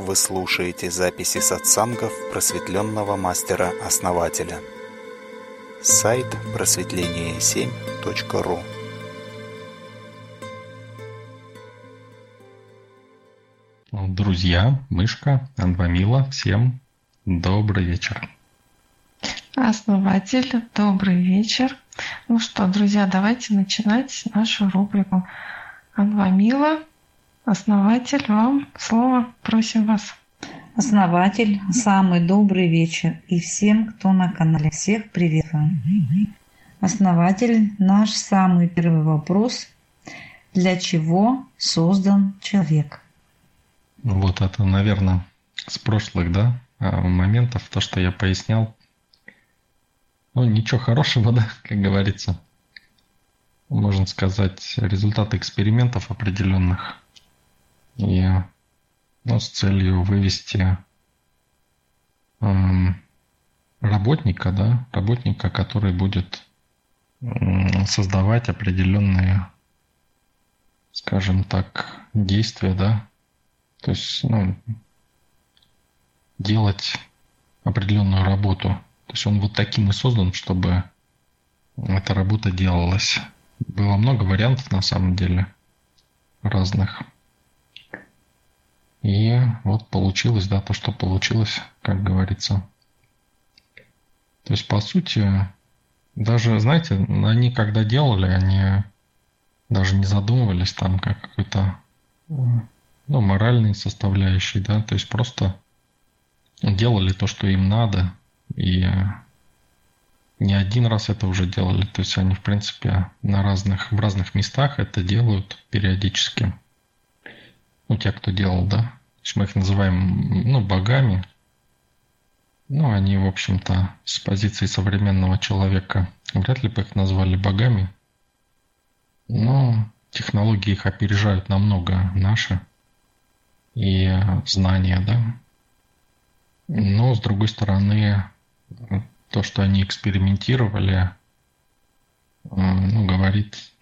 Вы слушаете записи сатсангов просветленного мастера-основателя. Сайт просветление7.ру Друзья, Мышка, Анвамила, всем добрый вечер. Основатель, добрый вечер. Ну что, друзья, давайте начинать нашу рубрику. Анвамила, основатель, вам слово, просим вас. Основатель, самый добрый вечер и всем, кто на канале. Всех приветствую. Основатель, наш самый первый вопрос. Для чего создан человек? Вот это, наверное, с прошлых, да, а, моментов, то, что я пояснял. Ну, ничего хорошего, да, как говорится. Можно сказать, результаты экспериментов определенных. И ну, с целью вывести эм, работника, да, работника, который будет создавать определенные, скажем так, действия, да, то есть, ну, делать определенную работу. То есть он вот таким и создан, чтобы эта работа делалась. Было много вариантов на самом деле разных. И вот получилось, да, то, что получилось, как говорится. То есть, по сути, даже, знаете, они когда делали, они даже не задумывались там как какой-то, ну, моральной составляющей, да, то есть просто делали то, что им надо, и не один раз это уже делали, то есть они, в принципе, на разных, в разных местах это делают периодически ну, те, кто делал, да, мы их называем, ну, богами, ну, они, в общем-то, с позиции современного человека вряд ли бы их назвали богами, но технологии их опережают намного наши. И знания, да. Но, с другой стороны, то, что они экспериментировали, ну, говорит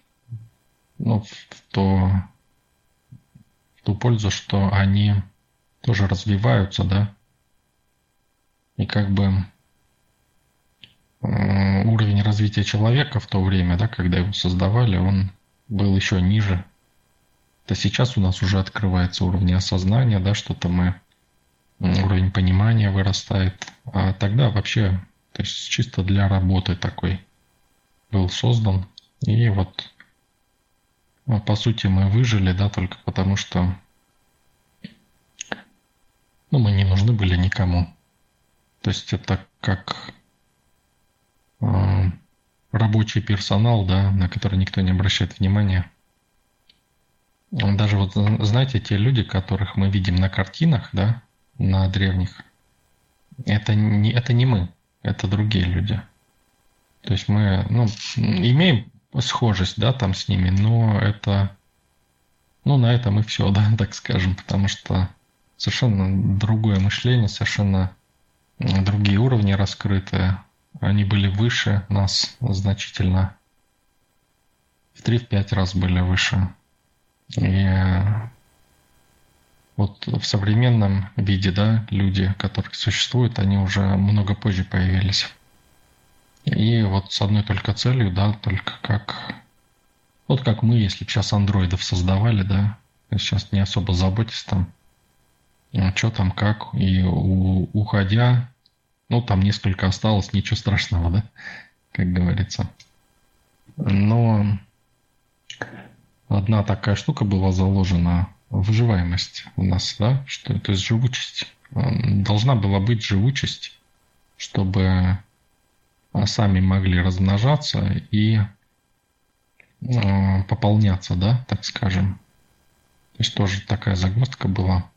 ну, в то, ту пользу, что они тоже развиваются, да, и как бы уровень развития человека в то время, да, когда его создавали, он был еще ниже. То сейчас у нас уже открывается уровень осознания, да, что-то мы уровень понимания вырастает, а тогда вообще, то есть чисто для работы такой был создан, и вот по сути мы выжили, да, только потому что ну, мы не нужны были никому. То есть это как э, рабочий персонал, да, на который никто не обращает внимания. Даже вот, знаете, те люди, которых мы видим на картинах, да, на древних, это не, это не мы, это другие люди. То есть мы, ну, имеем схожесть, да, там с ними, но это, ну, на этом и все, да, так скажем, потому что совершенно другое мышление, совершенно другие уровни раскрытые. Они были выше нас значительно. В 3-5 раз были выше. И вот в современном виде, да, люди, которые существуют, они уже много позже появились. И вот с одной только целью, да, только как... Вот как мы, если бы сейчас андроидов создавали, да, сейчас не особо заботясь там, что там, как, и у, уходя, ну, там несколько осталось, ничего страшного, да, как говорится. Но одна такая штука была заложена, выживаемость у нас, да, что, то есть живучесть. Должна была быть живучесть, чтобы сами могли размножаться и э, пополняться, да, так скажем. То есть тоже такая загвоздка была.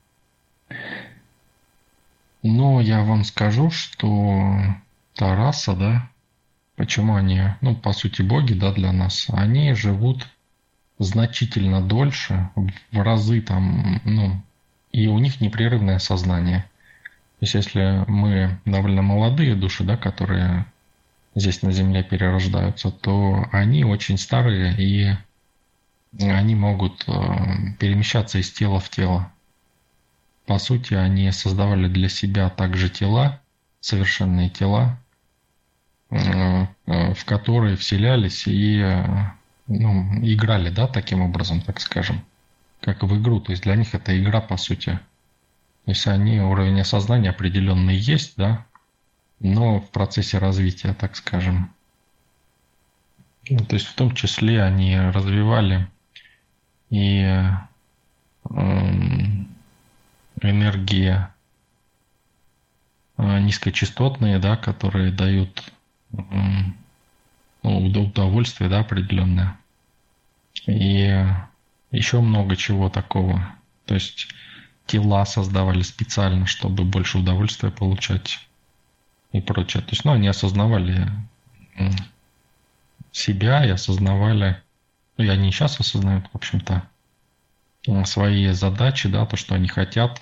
Но я вам скажу, что та раса, да, почему они, ну, по сути, боги, да, для нас, они живут значительно дольше, в разы там, ну, и у них непрерывное сознание. То есть если мы довольно молодые души, да, которые здесь на Земле перерождаются, то они очень старые и они могут э, перемещаться из тела в тело. по сути, они создавали для себя также тела, совершенные тела, э, э, в которые вселялись и ну, играли, да, таким образом, так скажем, как в игру. То есть для них это игра, по сути. То есть они, уровень осознания определенный есть, да, но в процессе развития, так скажем. То есть в том числе они развивали и эм, энергии э, низкочастотные, да, которые дают ну, удовольствие, да, определенное. И еще много чего такого. То есть тела создавали специально, чтобы больше удовольствия получать и прочее. То есть, ну, они осознавали себя и осознавали, ну, и они сейчас осознают, в общем-то, свои задачи, да, то, что они хотят,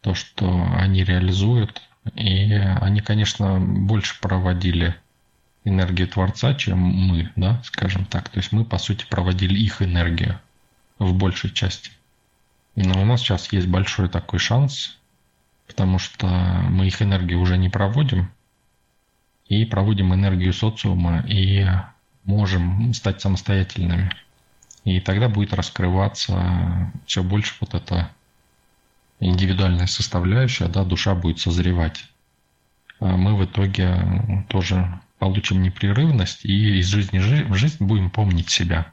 то, что они реализуют. И они, конечно, больше проводили энергию Творца, чем мы, да, скажем так. То есть мы, по сути, проводили их энергию в большей части. Но у нас сейчас есть большой такой шанс, потому что мы их энергию уже не проводим, и проводим энергию социума, и можем стать самостоятельными. И тогда будет раскрываться все больше вот эта индивидуальная составляющая, да, душа будет созревать. А мы в итоге тоже получим непрерывность и из жизни в жизнь будем помнить себя.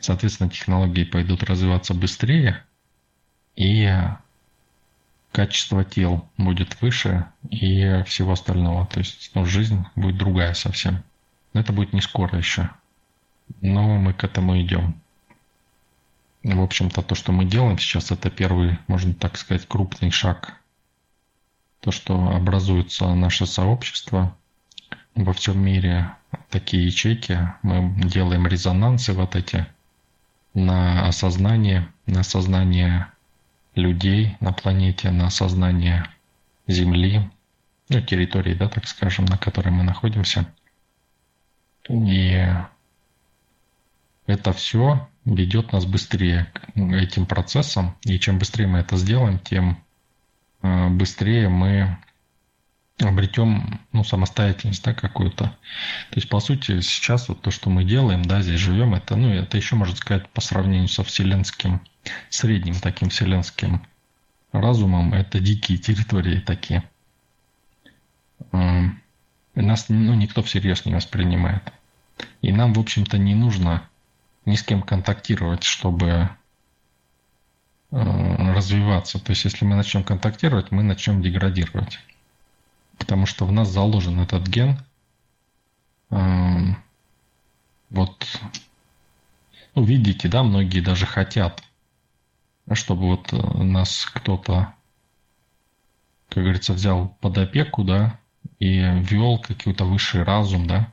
Соответственно, технологии пойдут развиваться быстрее, и качество тел будет выше и всего остального. То есть ну, жизнь будет другая совсем. Но это будет не скоро еще. Но мы к этому идем. В общем-то, то, что мы делаем сейчас, это первый, можно так сказать, крупный шаг. То, что образуется наше сообщество во всем мире, такие ячейки, мы делаем резонансы вот эти на осознание, на осознание людей на планете, на осознание Земли, ну, территории, да, так скажем, на которой мы находимся. И это все ведет нас быстрее к этим процессам. И чем быстрее мы это сделаем, тем э, быстрее мы обретем ну, самостоятельность да, какую-то. То есть, по сути, сейчас вот то, что мы делаем, да, здесь живем, это, ну, это еще, можно сказать, по сравнению со вселенским, средним таким вселенским разумом, это дикие территории такие. Нас ну, никто всерьез не воспринимает. И нам, в общем-то, не нужно ни с кем контактировать, чтобы э, развиваться. То есть, если мы начнем контактировать, мы начнем деградировать. Потому что в нас заложен этот ген. Вот, ну, видите, да, многие даже хотят, чтобы вот э, нас кто-то, как говорится, взял под опеку, да, и вел какой-то высший разум, да,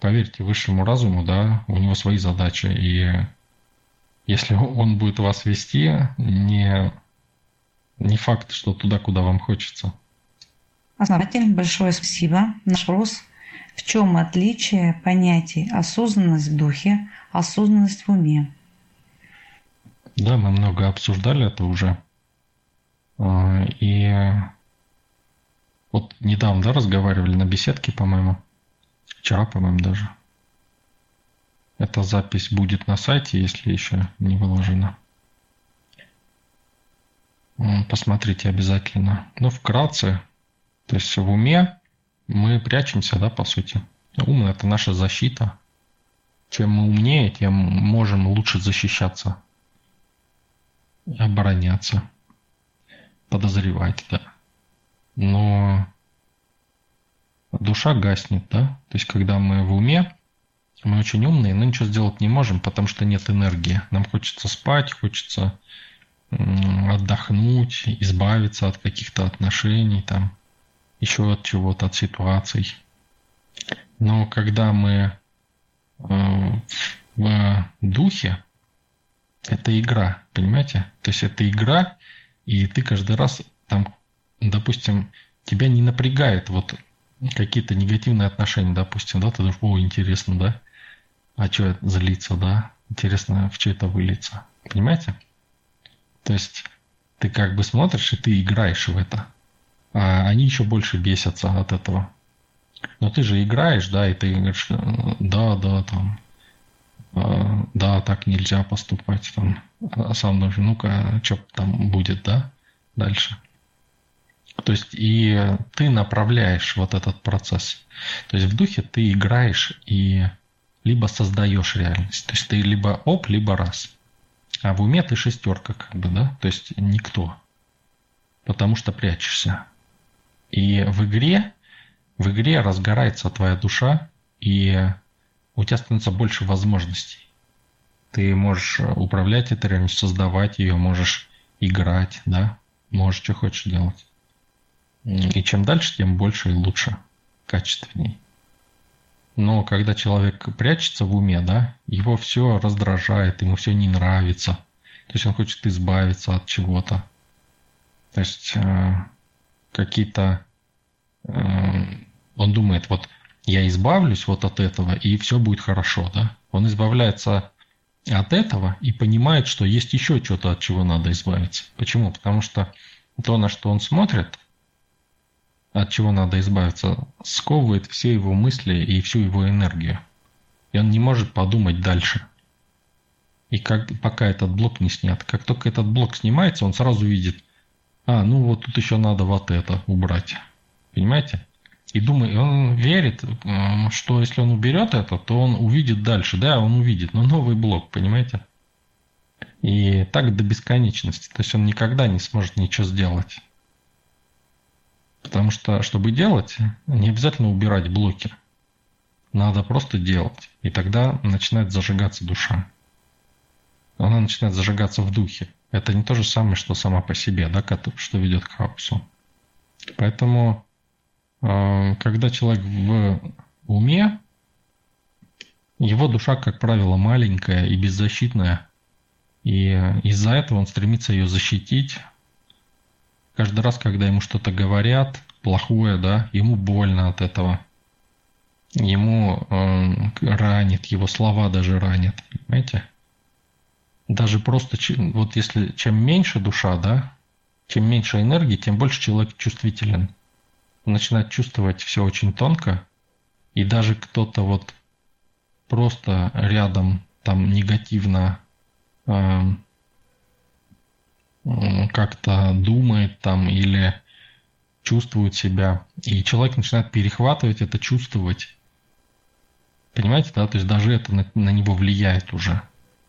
поверьте, высшему разуму, да, у него свои задачи. И если он будет вас вести, не, не факт, что туда, куда вам хочется. Основатель, большое спасибо. Наш вопрос. В чем отличие понятий осознанность в духе, осознанность в уме? Да, мы много обсуждали это уже. А, и вот недавно, да, разговаривали на беседке, по-моему. Вчера, по-моему, даже. Эта запись будет на сайте, если еще не выложена. Посмотрите обязательно. Ну, вкратце, то есть в уме мы прячемся, да, по сути. Ум – это наша защита. Чем мы умнее, тем можем лучше защищаться, обороняться, подозревать, да. Но душа гаснет, да? То есть, когда мы в уме, мы очень умные, но ничего сделать не можем, потому что нет энергии. Нам хочется спать, хочется отдохнуть, избавиться от каких-то отношений, там, еще от чего-то, от ситуаций. Но когда мы э, в духе, это игра, понимаете? То есть это игра, и ты каждый раз там, допустим, тебя не напрягает вот какие-то негативные отношения, допустим, да, ты думаешь, о, интересно, да, а что злиться, да, интересно, в что это выльется, понимаете? То есть ты как бы смотришь, и ты играешь в это. А они еще больше бесятся от этого. Но ты же играешь, да, и ты говоришь, да, да, там, э, да, так нельзя поступать, там, а сам думаешь, ну-ка, что там будет, да, дальше. То есть и ты направляешь вот этот процесс. То есть в духе ты играешь и либо создаешь реальность. То есть ты либо оп, либо раз. А в уме ты шестерка, как бы, да? То есть никто. Потому что прячешься. И в игре, в игре разгорается твоя душа, и у тебя становится больше возможностей. Ты можешь управлять этой реальностью, создавать ее, можешь играть, да? Можешь что хочешь делать. И чем дальше, тем больше и лучше, качественней. Но когда человек прячется в уме, да, его все раздражает, ему все не нравится. То есть он хочет избавиться от чего-то. То есть э, какие-то... Э, он думает, вот я избавлюсь вот от этого, и все будет хорошо, да. Он избавляется от этого и понимает, что есть еще что-то, от чего надо избавиться. Почему? Потому что то, на что он смотрит, от чего надо избавиться, сковывает все его мысли и всю его энергию. И он не может подумать дальше. И как, пока этот блок не снят. Как только этот блок снимается, он сразу видит, а, ну вот тут еще надо вот это убрать. Понимаете? И думает, он верит, что если он уберет это, то он увидит дальше. Да, он увидит, но новый блок, понимаете? И так до бесконечности. То есть он никогда не сможет ничего сделать. Потому что, чтобы делать, не обязательно убирать блоки. Надо просто делать. И тогда начинает зажигаться душа. Она начинает зажигаться в духе. Это не то же самое, что сама по себе, да, что ведет к хаосу. Поэтому, э, когда человек в уме, его душа, как правило, маленькая и беззащитная. И из-за этого он стремится ее защитить, каждый раз, когда ему что-то говорят плохое, да, ему больно от этого. Ему э, ранит, его слова даже ранят, понимаете? Даже просто, вот если чем меньше душа, да, чем меньше энергии, тем больше человек чувствителен. Он начинает чувствовать все очень тонко, и даже кто-то вот просто рядом там негативно э, как-то думает там или чувствует себя, и человек начинает перехватывать это, чувствовать. Понимаете, да? То есть даже это на, на него влияет уже.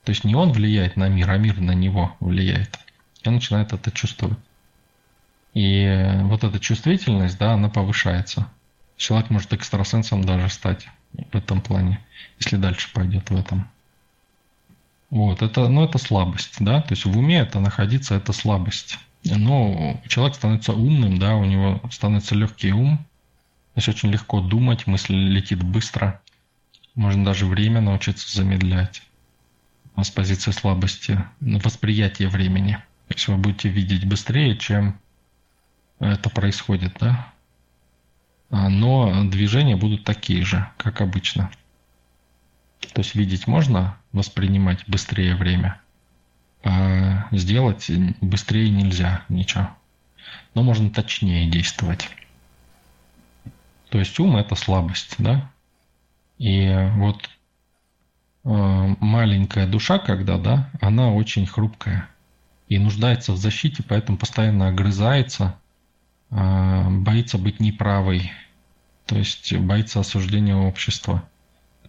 То есть не он влияет на мир, а мир на него влияет. И он начинает это чувствовать. И вот эта чувствительность, да, она повышается. Человек может экстрасенсом даже стать в этом плане, если дальше пойдет в этом. Вот, это, ну, это слабость, да, то есть в уме это находиться, это слабость. Но человек становится умным, да, у него становится легкий ум, то есть очень легко думать, мысль летит быстро, можно даже время научиться замедлять с позиции слабости, восприятие времени. То есть вы будете видеть быстрее, чем это происходит, да. А, но движения будут такие же, как обычно. То есть видеть можно, воспринимать быстрее время, а сделать быстрее нельзя ничего. Но можно точнее действовать. То есть ум это слабость, да? И вот маленькая душа, когда, да, она очень хрупкая и нуждается в защите, поэтому постоянно огрызается, э, боится быть неправой, то есть боится осуждения общества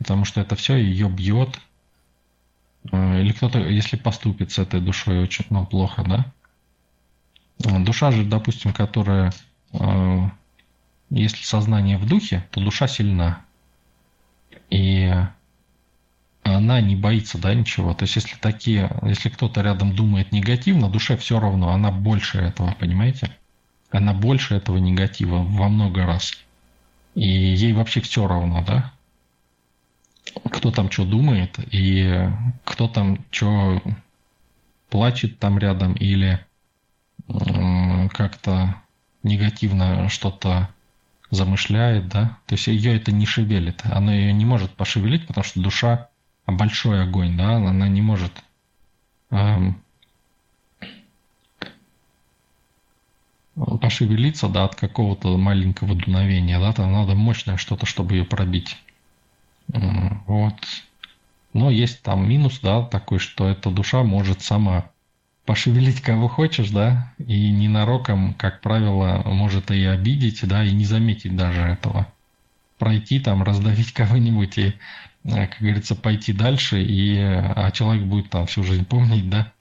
потому что это все ее бьет. Э, или кто-то, если поступит с этой душой очень ну, плохо, да? Э, душа же, допустим, которая, э, если сознание в духе, то душа сильна. И она не боится, да, ничего. То есть, если такие, если кто-то рядом думает негативно, душе все равно, она больше этого, понимаете? Она больше этого негатива во много раз. И ей вообще все равно, да? кто там что думает и кто там что плачет там рядом или как-то негативно что-то замышляет, да, то есть ее это не шевелит, она ее не может пошевелить, потому что душа большой огонь, да, она не может эм, пошевелиться, да, от какого-то маленького дуновения, да, там надо мощное что-то, чтобы ее пробить. Вот. Но есть там минус, да, такой, что эта душа может сама пошевелить кого хочешь, да, и ненароком, как правило, может и обидеть, да, и не заметить даже этого. Пройти там, раздавить кого-нибудь и, э, как говорится, пойти дальше, и, а человек будет там всю жизнь помнить, да,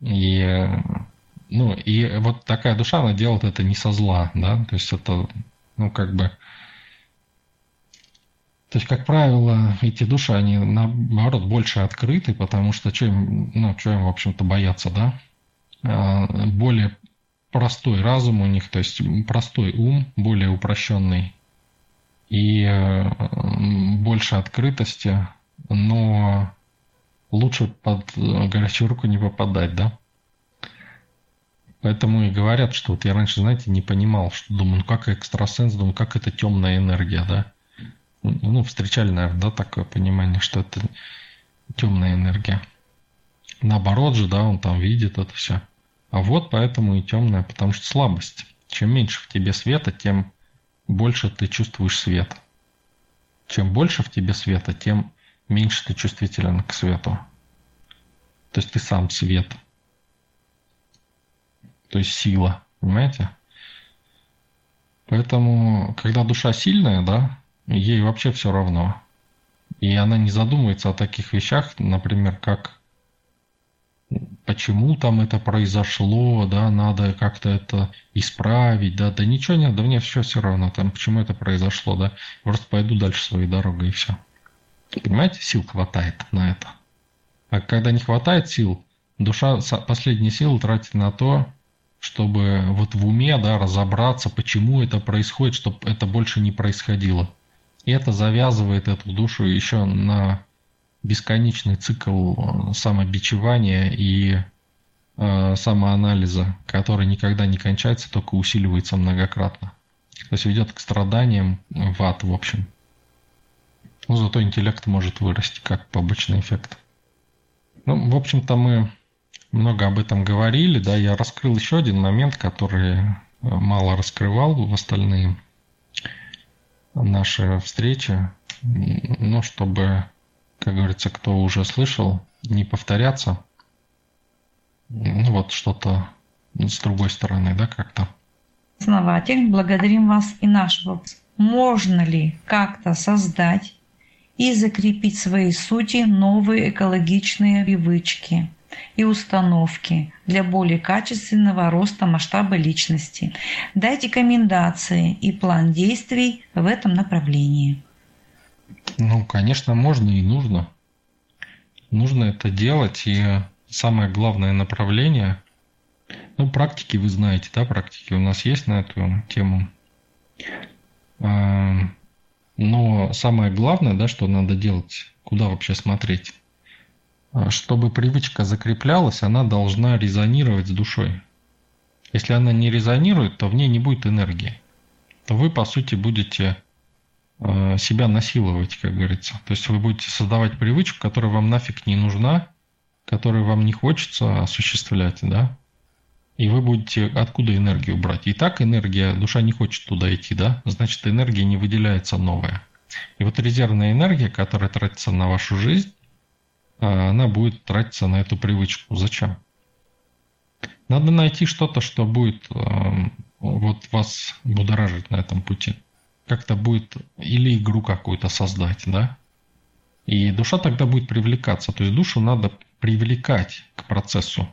и, э, ну, и вот такая душа, она делает это не со зла, да, то есть это, ну, как бы, то есть, как правило, эти души, они наоборот больше открыты, потому что что им, ну, что им, в общем-то, бояться, да? А, более простой разум у них, то есть простой ум, более упрощенный и э, больше открытости, но лучше под горячую руку не попадать, да? Поэтому и говорят, что вот я раньше, знаете, не понимал, что думаю, ну как экстрасенс, думаю, как это темная энергия, да? ну, встречали, наверное, да, такое понимание, что это темная энергия. Наоборот же, да, он там видит это все. А вот поэтому и темная, потому что слабость. Чем меньше в тебе света, тем больше ты чувствуешь свет. Чем больше в тебе света, тем меньше ты чувствителен к свету. То есть ты сам свет. То есть сила, понимаете? Поэтому, когда душа сильная, да, ей вообще все равно. И она не задумывается о таких вещах, например, как почему там это произошло, да, надо как-то это исправить, да, да ничего нет, да мне все все равно, там, почему это произошло, да, просто пойду дальше своей дорогой и все. Понимаете, сил хватает на это. А когда не хватает сил, душа последние силы тратит на то, чтобы вот в уме, да, разобраться, почему это происходит, чтобы это больше не происходило. И это завязывает эту душу еще на бесконечный цикл э, самобичевания и э, самоанализа, который никогда не кончается, только усиливается многократно. То есть ведет к страданиям в ад, в общем. Но зато интеллект может вырасти как побочный эффект. Ну, в общем-то, мы много об этом говорили, да, я раскрыл еще один момент, который э, мало раскрывал в остальные наши встречи, ну, чтобы, как говорится, кто уже слышал, не повторяться. Ну, вот что-то с другой стороны, да, как-то. Основатель, благодарим вас и наш вопрос. Можно ли как-то создать и закрепить в своей сути новые экологичные привычки – и установки для более качественного роста масштаба личности. Дайте рекомендации и план действий в этом направлении. Ну, конечно, можно и нужно. Нужно это делать, и самое главное направление, ну, практики вы знаете, да, практики у нас есть на эту тему. А, но самое главное, да, что надо делать, куда вообще смотреть, а, чтобы привычка закреплялась, она должна резонировать с душой. Если она не резонирует, то в ней не будет энергии. То вы, по сути, будете себя насиловать, как говорится. То есть вы будете создавать привычку, которая вам нафиг не нужна, которую вам не хочется осуществлять, да? И вы будете откуда энергию брать? И так энергия, душа не хочет туда идти, да? Значит, энергия не выделяется новая. И вот резервная энергия, которая тратится на вашу жизнь, а она будет тратиться на эту привычку. Зачем? Надо найти что-то, что будет эм, вот вас будоражить на этом пути. Как-то будет или игру какую-то создать, да? И душа тогда будет привлекаться. То есть душу надо привлекать к процессу.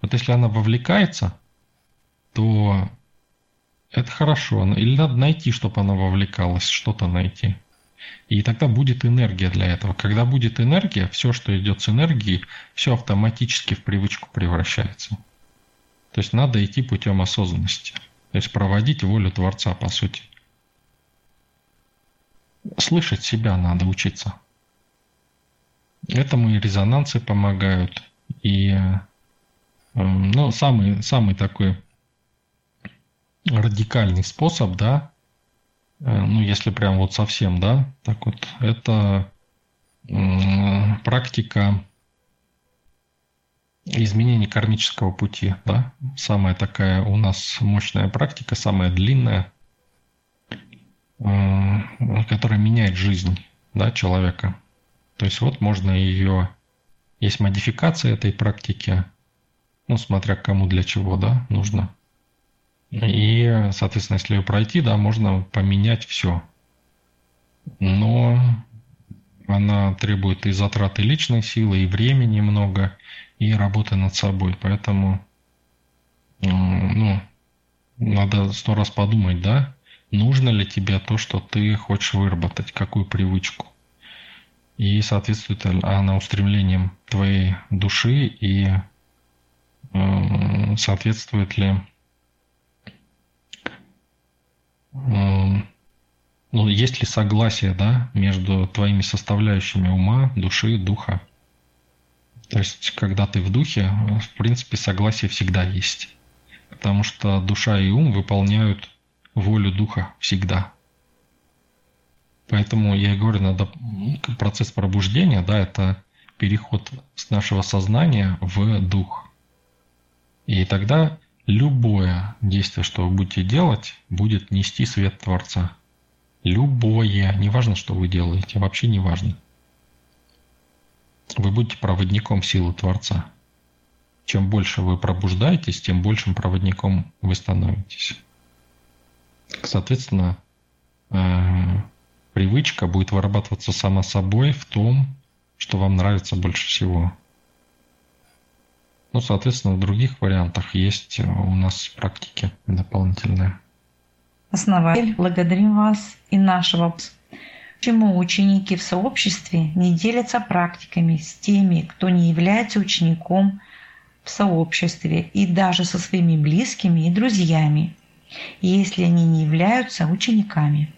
Вот если она вовлекается, то это хорошо. Или надо найти, чтобы она вовлекалась, что-то найти. И тогда будет энергия для этого. Когда будет энергия, все, что идет с энергией, все автоматически в привычку превращается. То есть надо идти путем осознанности. То есть проводить волю Творца, по сути. Слышать себя надо учиться. Этому и резонансы помогают. И эм, ну, самый, самый такой радикальный способ, да, Э, ну, если прям вот совсем, да, так вот, это практика изменение кармического пути, да, самая такая у нас мощная практика, самая длинная, которая меняет жизнь, да, человека. То есть вот можно ее, есть модификация этой практики, ну, смотря кому для чего, да, нужно. И, соответственно, если ее пройти, да, можно поменять все. Но она требует и затраты личной силы, и времени много, и работы над собой. Поэтому ну, надо сто раз подумать, да, нужно ли тебе то, что ты хочешь выработать, какую привычку. И соответствует она устремлениям твоей души и соответствует ли ну, есть ли согласие, да, между твоими составляющими ума, души, духа? То есть, когда ты в духе, в принципе, согласие всегда есть. Потому что душа и ум выполняют волю духа всегда. Поэтому я и говорю, надо процесс пробуждения, да, это переход с нашего сознания в дух. И тогда любое действие, что вы будете делать, будет нести свет Творца. Любое, неважно, что вы делаете, вообще не важно. Вы будете проводником силы Творца. Чем больше вы пробуждаетесь, тем большим проводником вы становитесь. Соответственно, э, привычка будет вырабатываться сама собой в том, что вам нравится больше всего. Ну, соответственно, в других вариантах есть у нас практики дополнительные. Основатель, благодарим вас и нашего. Почему ученики в сообществе не делятся практиками с теми, кто не является учеником в сообществе и даже со своими близкими и друзьями, если они не являются учениками?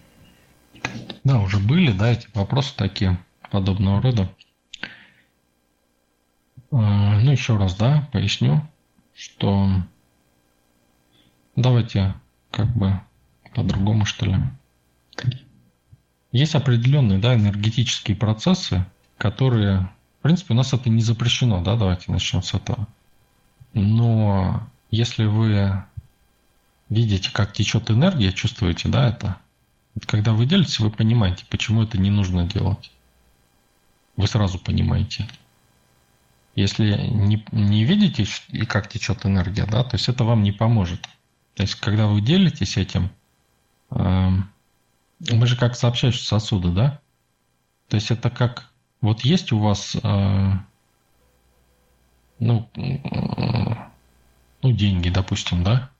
Да, уже были, да, эти вопросы такие подобного рода. А, ну, еще раз, да, поясню, что давайте как бы по-другому, что ли. Есть определенные да, энергетические процессы, которые, в принципе, у нас это не запрещено, да, давайте начнем с этого. Но если вы видите, как течет энергия, чувствуете, да, это, когда вы делитесь, вы понимаете, почему это не нужно делать. Вы сразу понимаете. Если не, не видите, как течет энергия, да, то есть это вам не поможет. То есть, когда вы делитесь этим, Эм, мы же как сообщающие сосуды, да? То есть это как... Вот есть у вас, э, ну, э, ну, деньги, допустим, да?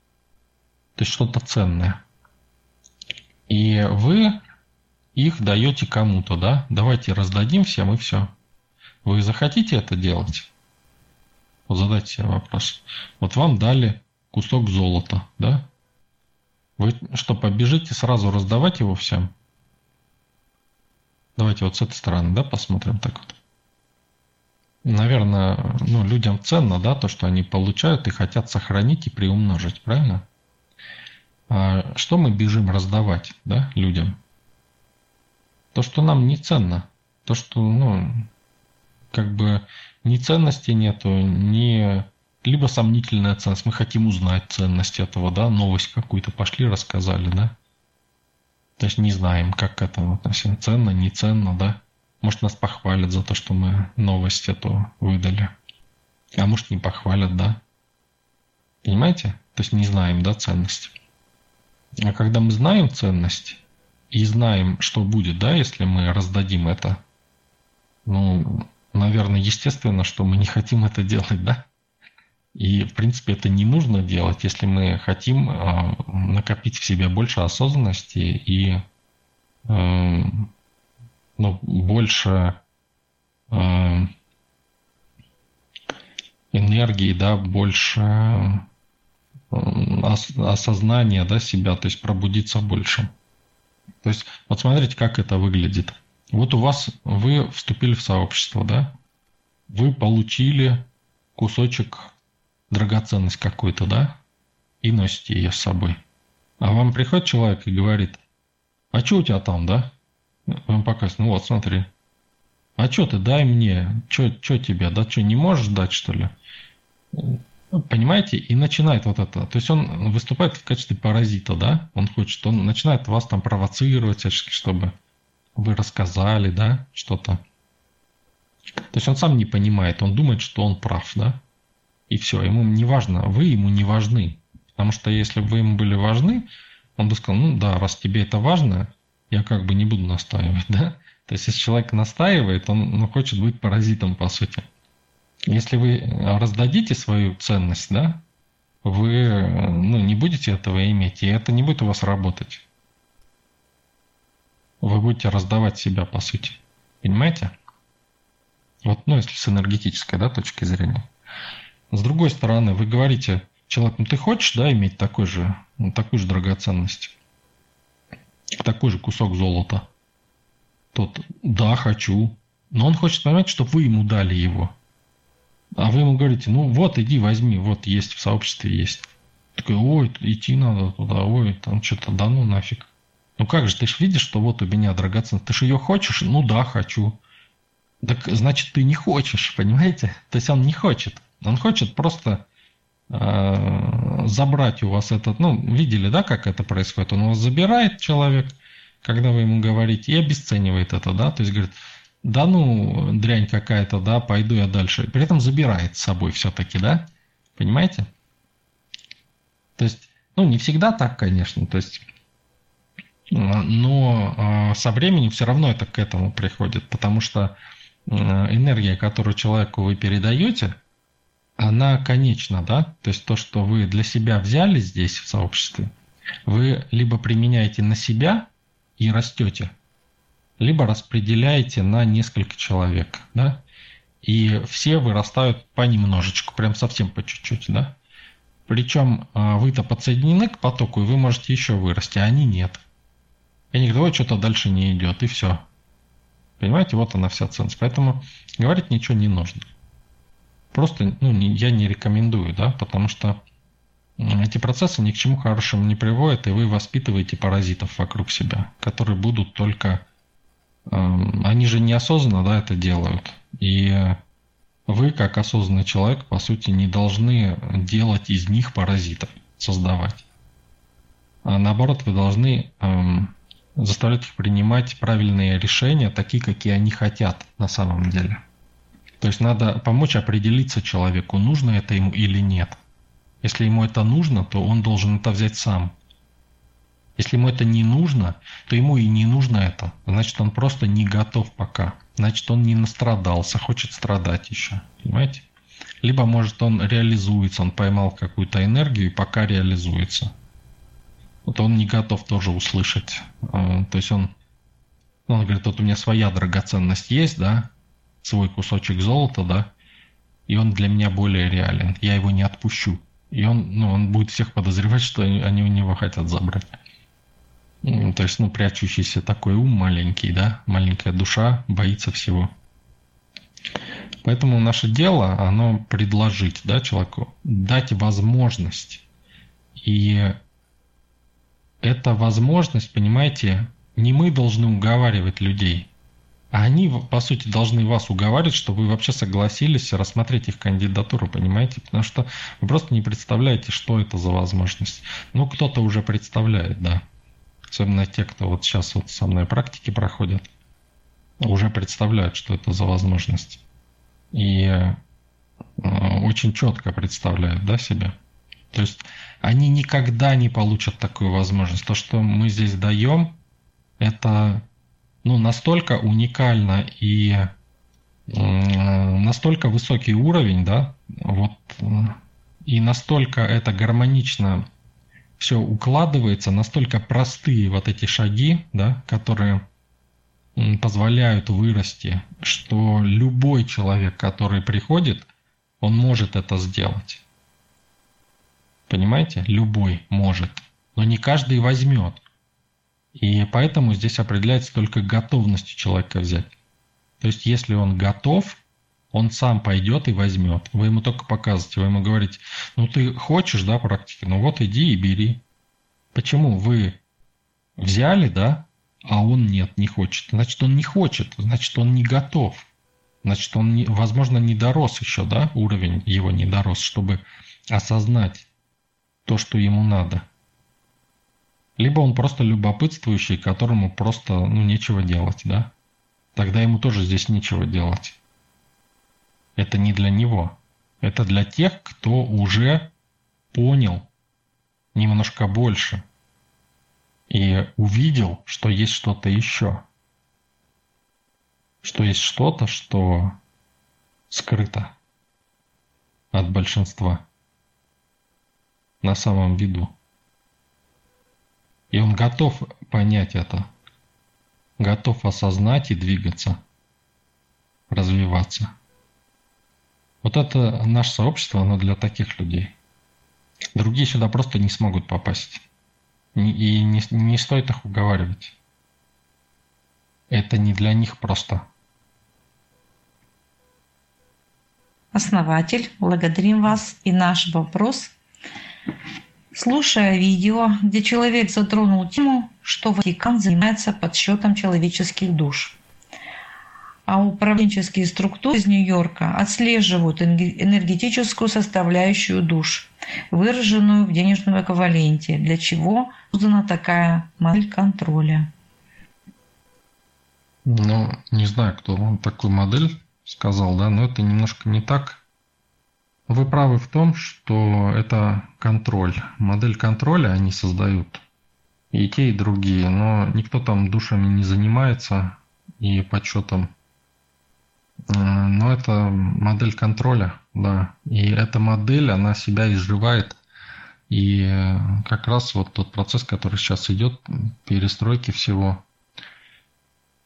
То есть что-то ценное. И вы их даете кому-то, да? Давайте раздадим всем и все. Вы захотите это делать? Вот задайте себе вопрос. Вот вам дали кусок золота, да? Вы что, побежите сразу раздавать его всем? Давайте вот с этой стороны, да, посмотрим так вот. Наверное, ну, людям ценно, да, то, что они получают и хотят сохранить и приумножить, правильно? А что мы бежим раздавать, да, людям? То, что нам не ценно. То, что, ну, как бы ни ценности нету, ни либо сомнительная ценность. Мы хотим узнать ценность этого, да, новость какую-то пошли, рассказали, да. То есть не знаем, как к этому относиться. Ценно, не ценно, да. Может, нас похвалят за то, что мы новость эту выдали. А может, не похвалят, да. Понимаете? То есть не знаем, да, ценность. А когда мы знаем ценность и знаем, что будет, да, если мы раздадим это, ну, наверное, естественно, что мы не хотим это делать, да? И, в принципе, это не нужно делать, если мы хотим э, накопить в себе больше осознанности и э, ну, больше э, энергии, да, больше осознания да, себя, то есть пробудиться больше. То есть, вот смотрите, как это выглядит. Вот у вас, вы вступили в сообщество, да? Вы получили кусочек драгоценность какую-то, да, и носите ее с собой. А вам приходит человек и говорит, а что у тебя там, да? Вам показывает, ну вот, смотри. А что ты, дай мне, что тебе, да что, не можешь дать, что ли? Понимаете? И начинает вот это. То есть он выступает в качестве паразита, да? Он хочет, он начинает вас там провоцировать, чтобы вы рассказали, да, что-то. То есть он сам не понимает, он думает, что он прав, да? И все, ему не важно, вы ему не важны. Потому что если бы вы ему были важны, он бы сказал, ну да, раз тебе это важно, я как бы не буду настаивать, да? То есть если человек настаивает, он ну, хочет быть паразитом, по сути. Если вы раздадите свою ценность, да, вы ну, не будете этого иметь, и это не будет у вас работать. Вы будете раздавать себя, по сути. Понимаете? Вот, ну, если с энергетической да, точки зрения. С другой стороны, вы говорите, человек, ну ты хочешь, да, иметь такой же, ну, такую же драгоценность, такой же кусок золота? Тот, да, хочу. Но он хочет понимать, что вы ему дали его. А вы ему говорите, ну вот, иди возьми, вот есть, в сообществе есть. Такой, ой, идти надо туда, ой, там что-то, да ну нафиг. Ну как же, ты же видишь, что вот у меня драгоценность, ты же ее хочешь? Ну да, хочу. Так значит, ты не хочешь, понимаете? То есть он не хочет. Он хочет просто э, забрать у вас этот, ну, видели, да, как это происходит? Он у вас забирает человек, когда вы ему говорите, и обесценивает это, да, то есть говорит, да ну, дрянь какая-то, да, пойду я дальше. При этом забирает с собой все-таки, да? Понимаете? То есть, ну, не всегда так, конечно, то есть, но а, со временем все равно это к этому приходит, потому что энергия, которую человеку вы передаете, она конечна, да? То есть то, что вы для себя взяли здесь в сообществе, вы либо применяете на себя и растете, либо распределяете на несколько человек, да, и все вырастают понемножечку, прям совсем по чуть-чуть, да. Причем а, вы-то подсоединены к потоку, и вы можете еще вырасти, а они нет. И они что-то дальше не идет, и все. Понимаете, вот она вся ценность. Поэтому говорить ничего не нужно. Просто ну, не, я не рекомендую, да, потому что эти процессы ни к чему хорошему не приводят, и вы воспитываете паразитов вокруг себя, которые будут только они же неосознанно да, это делают. И вы, как осознанный человек, по сути, не должны делать из них паразитов, создавать. А наоборот, вы должны эм, заставлять их принимать правильные решения, такие, какие они хотят на самом деле. То есть надо помочь определиться человеку, нужно это ему или нет. Если ему это нужно, то он должен это взять сам – если ему это не нужно, то ему и не нужно это. Значит, он просто не готов пока. Значит, он не настрадался, хочет страдать еще. Понимаете? Либо, может, он реализуется, он поймал какую-то энергию и пока реализуется. Вот он не готов тоже услышать. А, то есть он, он говорит, вот у меня своя драгоценность есть, да, свой кусочек золота, да, и он для меня более реален. Я его не отпущу. И он, ну, он будет всех подозревать, что они у него хотят забрать. То есть, ну, прячущийся такой ум маленький, да, маленькая душа боится всего. Поэтому наше дело, оно предложить, да, человеку, дать возможность. И эта возможность, понимаете, не мы должны уговаривать людей, а они, по сути, должны вас уговаривать, чтобы вы вообще согласились рассмотреть их кандидатуру, понимаете? Потому что вы просто не представляете, что это за возможность. Ну, кто-то уже представляет, да. Особенно те, кто вот сейчас вот со мной практики проходят, уже представляют, что это за возможность. И э, очень четко представляют да, себя. То есть они никогда не получат такую возможность. То, что мы здесь даем, это ну, настолько уникально и настолько высокий уровень, да, вот, и настолько это гармонично все укладывается, настолько простые вот эти шаги, да, которые позволяют вырасти, что любой человек, который приходит, он может это сделать. Понимаете? Любой может. Но не каждый возьмет. И поэтому здесь определяется только готовность человека взять. То есть, если он готов, он сам пойдет и возьмет. Вы ему только показываете, вы ему говорите, ну ты хочешь, да, практики, ну вот иди и бери. Почему вы взяли, да, а он нет, не хочет? Значит, он не хочет, значит, он не готов. Значит, он, не, возможно, не дорос еще, да, уровень его не дорос, чтобы осознать то, что ему надо. Либо он просто любопытствующий, которому просто ну, нечего делать, да? Тогда ему тоже здесь нечего делать. Это не для него. Это для тех, кто уже понял немножко больше и увидел, что есть что-то еще. Что есть что-то, что скрыто от большинства на самом виду. И он готов понять это, готов осознать и двигаться, развиваться. Вот это наше сообщество, оно для таких людей. Другие сюда просто не смогут попасть. И не, не стоит их уговаривать. Это не для них просто. Основатель, благодарим вас. И наш вопрос. Слушая видео, где человек затронул тему, что Ватикан занимается подсчетом человеческих душ, а управленческие структуры из Нью-Йорка отслеживают энергетическую составляющую душ, выраженную в денежном эквиваленте, для чего создана такая модель контроля. Ну, не знаю, кто вам такую модель сказал, да, но это немножко не так. Вы правы в том, что это контроль. Модель контроля они создают. И те, и другие. Но никто там душами не занимается и подсчетом. Э, но это модель контроля, да. И эта модель, она себя изживает. И как раз вот тот процесс, который сейчас идет, перестройки всего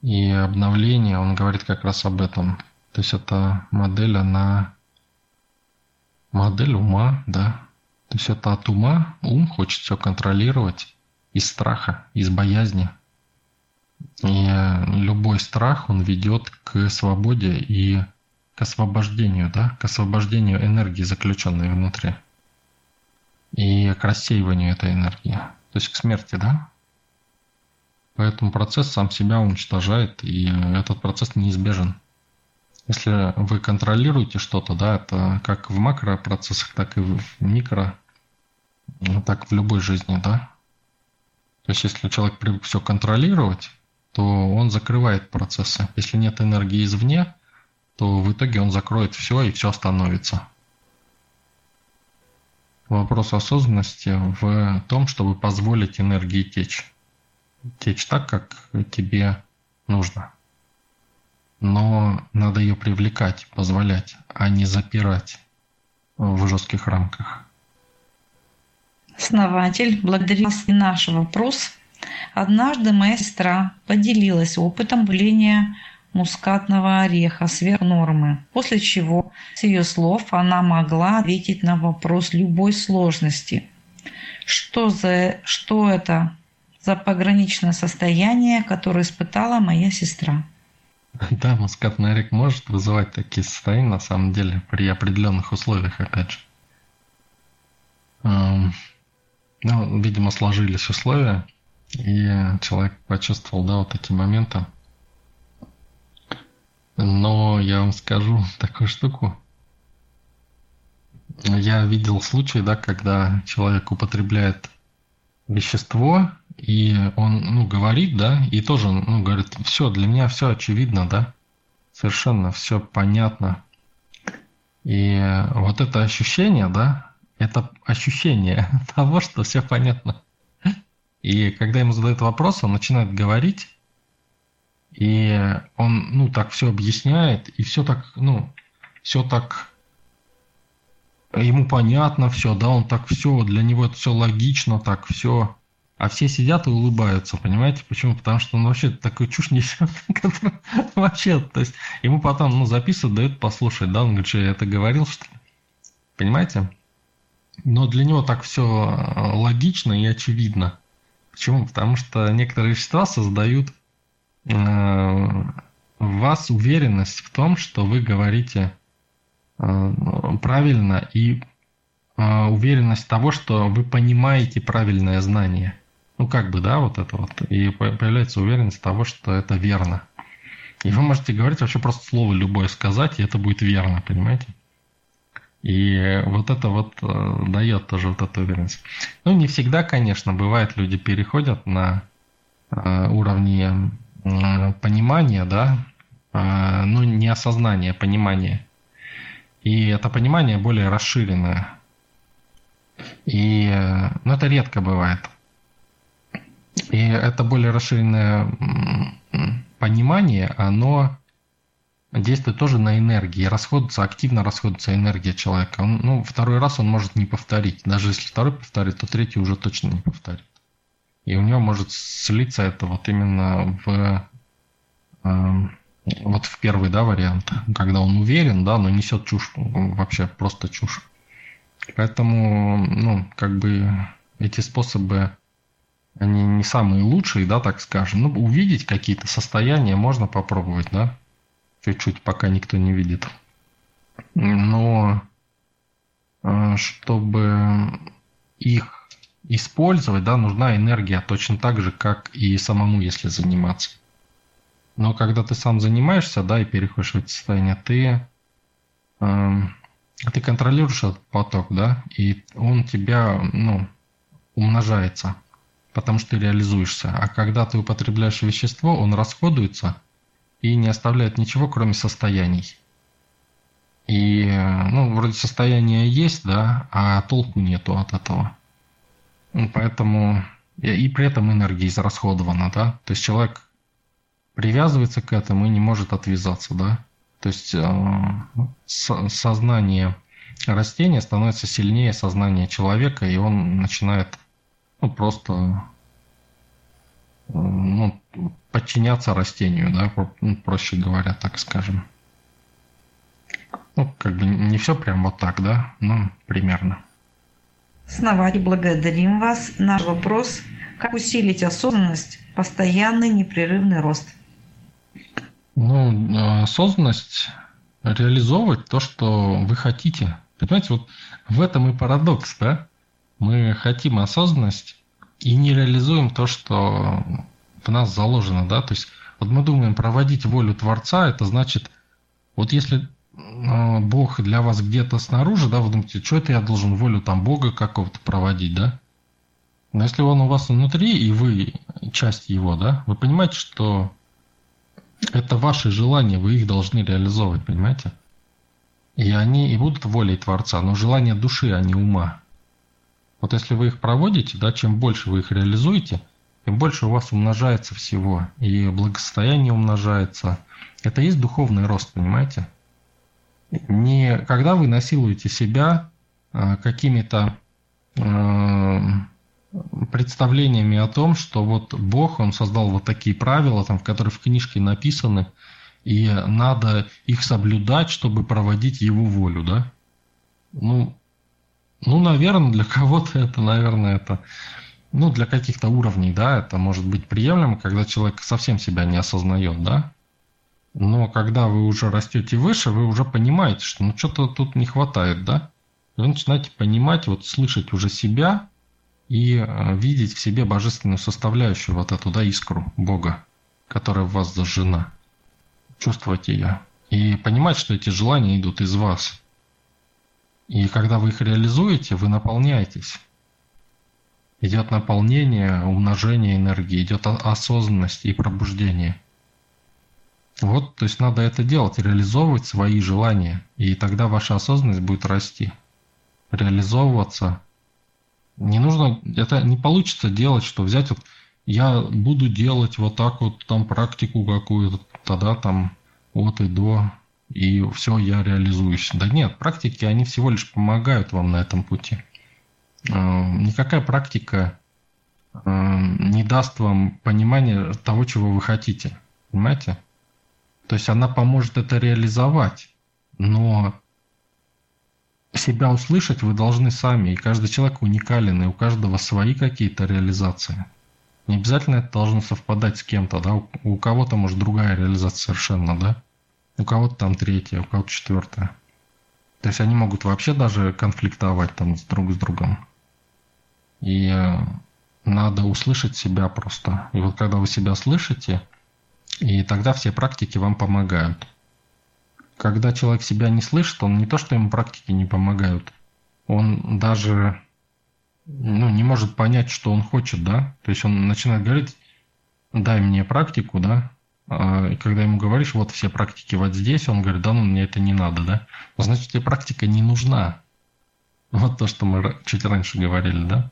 и обновления, он говорит как раз об этом. То есть эта модель, она модель ума, да. То есть это от ума, ум хочет все контролировать из страха, из боязни. И любой страх, он ведет к свободе и к освобождению, да, к освобождению энергии, заключенной внутри. И к рассеиванию этой энергии, то есть к смерти, да. Поэтому процесс сам себя уничтожает, и этот процесс неизбежен. Если вы контролируете что-то, да, это как в макропроцессах, так и в микро, ну, так в любой жизни, да. То есть если человек привык все контролировать, то он закрывает процессы. Если нет энергии извне, то в итоге он закроет все и все остановится. Вопрос осознанности в том, чтобы позволить энергии течь. Течь так, как тебе нужно но надо ее привлекать, позволять, а не запирать в жестких рамках. Основатель, благодарю вас и наш вопрос. Однажды моя сестра поделилась опытом буления мускатного ореха сверх нормы, после чего, с ее слов, она могла ответить на вопрос любой сложности. Что, за, что это за пограничное состояние, которое испытала моя сестра? Да, мускатный орех может вызывать такие состояния, на самом деле, при определенных условиях, опять же. Ну, видимо, сложились условия, и человек почувствовал, да, вот эти моменты. Но я вам скажу такую штуку. Я видел случаи, да, когда человек употребляет вещество, и он, ну, говорит, да, и тоже, ну, говорит, все, для меня все очевидно, да, совершенно все понятно. И вот это ощущение, да, это ощущение того, что все понятно. И когда ему задают вопрос, он начинает говорить, и он, ну, так все объясняет, и все так, ну, все так, ему понятно все, да, он так все, для него это все логично, так все а все сидят и улыбаются, понимаете? Почему? Потому что он вообще такую чушь несет, вообще, то есть ему потом, ну, записывают, дают послушать, да, он говорит, что я это говорил, что? Понимаете? Но для него так все э, логично и очевидно. Почему? Потому что некоторые вещества создают э, в вас уверенность в том, что вы говорите э, правильно и э, уверенность того, что вы понимаете правильное знание. Ну, как бы, да, вот это вот. И появляется уверенность того, что это верно. И вы можете говорить вообще просто слово любое сказать, и это будет верно, понимаете? И вот это вот э, дает тоже вот эту уверенность. Ну, не всегда, конечно, бывает, люди переходят на э, уровни э, понимания, да, ну, не осознания, а понимания. И это понимание более расширенное. И, ну, это редко бывает. И это более расширенное понимание, оно действует тоже на энергии, расходуется, активно расходуется энергия человека. Он, ну, второй раз он может не повторить. Даже если второй повторит, то третий уже точно не повторит. И у него может слиться это вот именно в э, вот в первый да, вариант, когда он уверен, да, но несет чушь, вообще просто чушь. Поэтому, ну, как бы эти способы, они не самые лучшие, да, так скажем. Ну, увидеть какие-то состояния можно попробовать, да, чуть-чуть, пока никто не видит. Но э, чтобы их использовать, да, нужна энергия точно так же, как и самому, если заниматься. Но когда ты сам занимаешься, да, и переходишь в это состояние, ты, э, ты контролируешь этот поток, да, и он тебя, ну, умножается, потому что ты реализуешься. А когда ты употребляешь вещество, он расходуется – и не оставляет ничего, кроме состояний. И, ну, вроде состояния есть, да, а толку нету от этого. Ну, поэтому и при этом энергия израсходована, да. То есть человек привязывается к этому и не может отвязаться, да. То есть э, сознание растения становится сильнее сознания человека, и он начинает ну, просто ну, подчиняться растению, да, ну, проще говоря, так скажем. Ну, как бы не все прям вот так, да, но примерно. Основатель, благодарим вас. Наш вопрос – как усилить осознанность, постоянный непрерывный рост? Ну, осознанность реализовывать то, что вы хотите. Понимаете, вот в этом и парадокс, да? Мы хотим осознанность, и не реализуем то, что в нас заложено, да, то есть вот мы думаем, проводить волю Творца, это значит, вот если э, Бог для вас где-то снаружи, да, вы думаете, что это я должен волю там Бога какого-то проводить, да? Но если он у вас внутри, и вы часть его, да, вы понимаете, что это ваши желания, вы их должны реализовывать, понимаете? И они и будут волей Творца, но желание души, а не ума. Вот если вы их проводите, да, чем больше вы их реализуете, тем больше у вас умножается всего, и благосостояние умножается. Это есть духовный рост, понимаете? Не когда вы насилуете себя а, какими-то а, представлениями о том, что вот Бог, Он создал вот такие правила, там, которые в книжке написаны, и надо их соблюдать, чтобы проводить Его волю, да? Ну, ну, наверное, для кого-то это, наверное, это, ну, для каких-то уровней, да, это может быть приемлемо, когда человек совсем себя не осознает, да. Но когда вы уже растете выше, вы уже понимаете, что ну что-то тут не хватает, да. Вы начинаете понимать, вот слышать уже себя и э, видеть в себе божественную составляющую, вот эту, да, искру Бога, которая в вас зажжена. Чувствовать ее. И понимать, что эти желания идут из вас. И когда вы их реализуете, вы наполняетесь. Идет наполнение, умножение энергии, идет осознанность и пробуждение. Вот, то есть надо это делать, реализовывать свои желания, и тогда ваша осознанность будет расти. Реализовываться. Не нужно, это не получится делать, что взять вот, я буду делать вот так вот там практику какую-то, тогда там от и до, и все, я реализуюсь. Да нет, практики, они всего лишь помогают вам на этом пути. Э, никакая практика э, не даст вам понимания того, чего вы хотите. Понимаете? То есть она поможет это реализовать, но себя услышать вы должны сами, и каждый человек уникален, и у каждого свои какие-то реализации. Не обязательно это должно совпадать с кем-то, да, у кого-то может другая реализация совершенно, да у кого-то там третья, у кого-то четвертая. То есть они могут вообще даже конфликтовать там с друг с другом. И э, надо услышать себя просто. И вот когда вы себя слышите, и тогда все практики вам помогают. когда человек себя не слышит, он не то, что ему практики не помогают, он даже ну, не может понять, что он хочет, да. То есть он начинает говорить, дай мне практику, да. А, и когда ему говоришь, вот все практики вот здесь, он говорит, да ну мне это не надо, да. Ну, значит, тебе практика не нужна. Вот то, что мы чуть раньше говорили, да.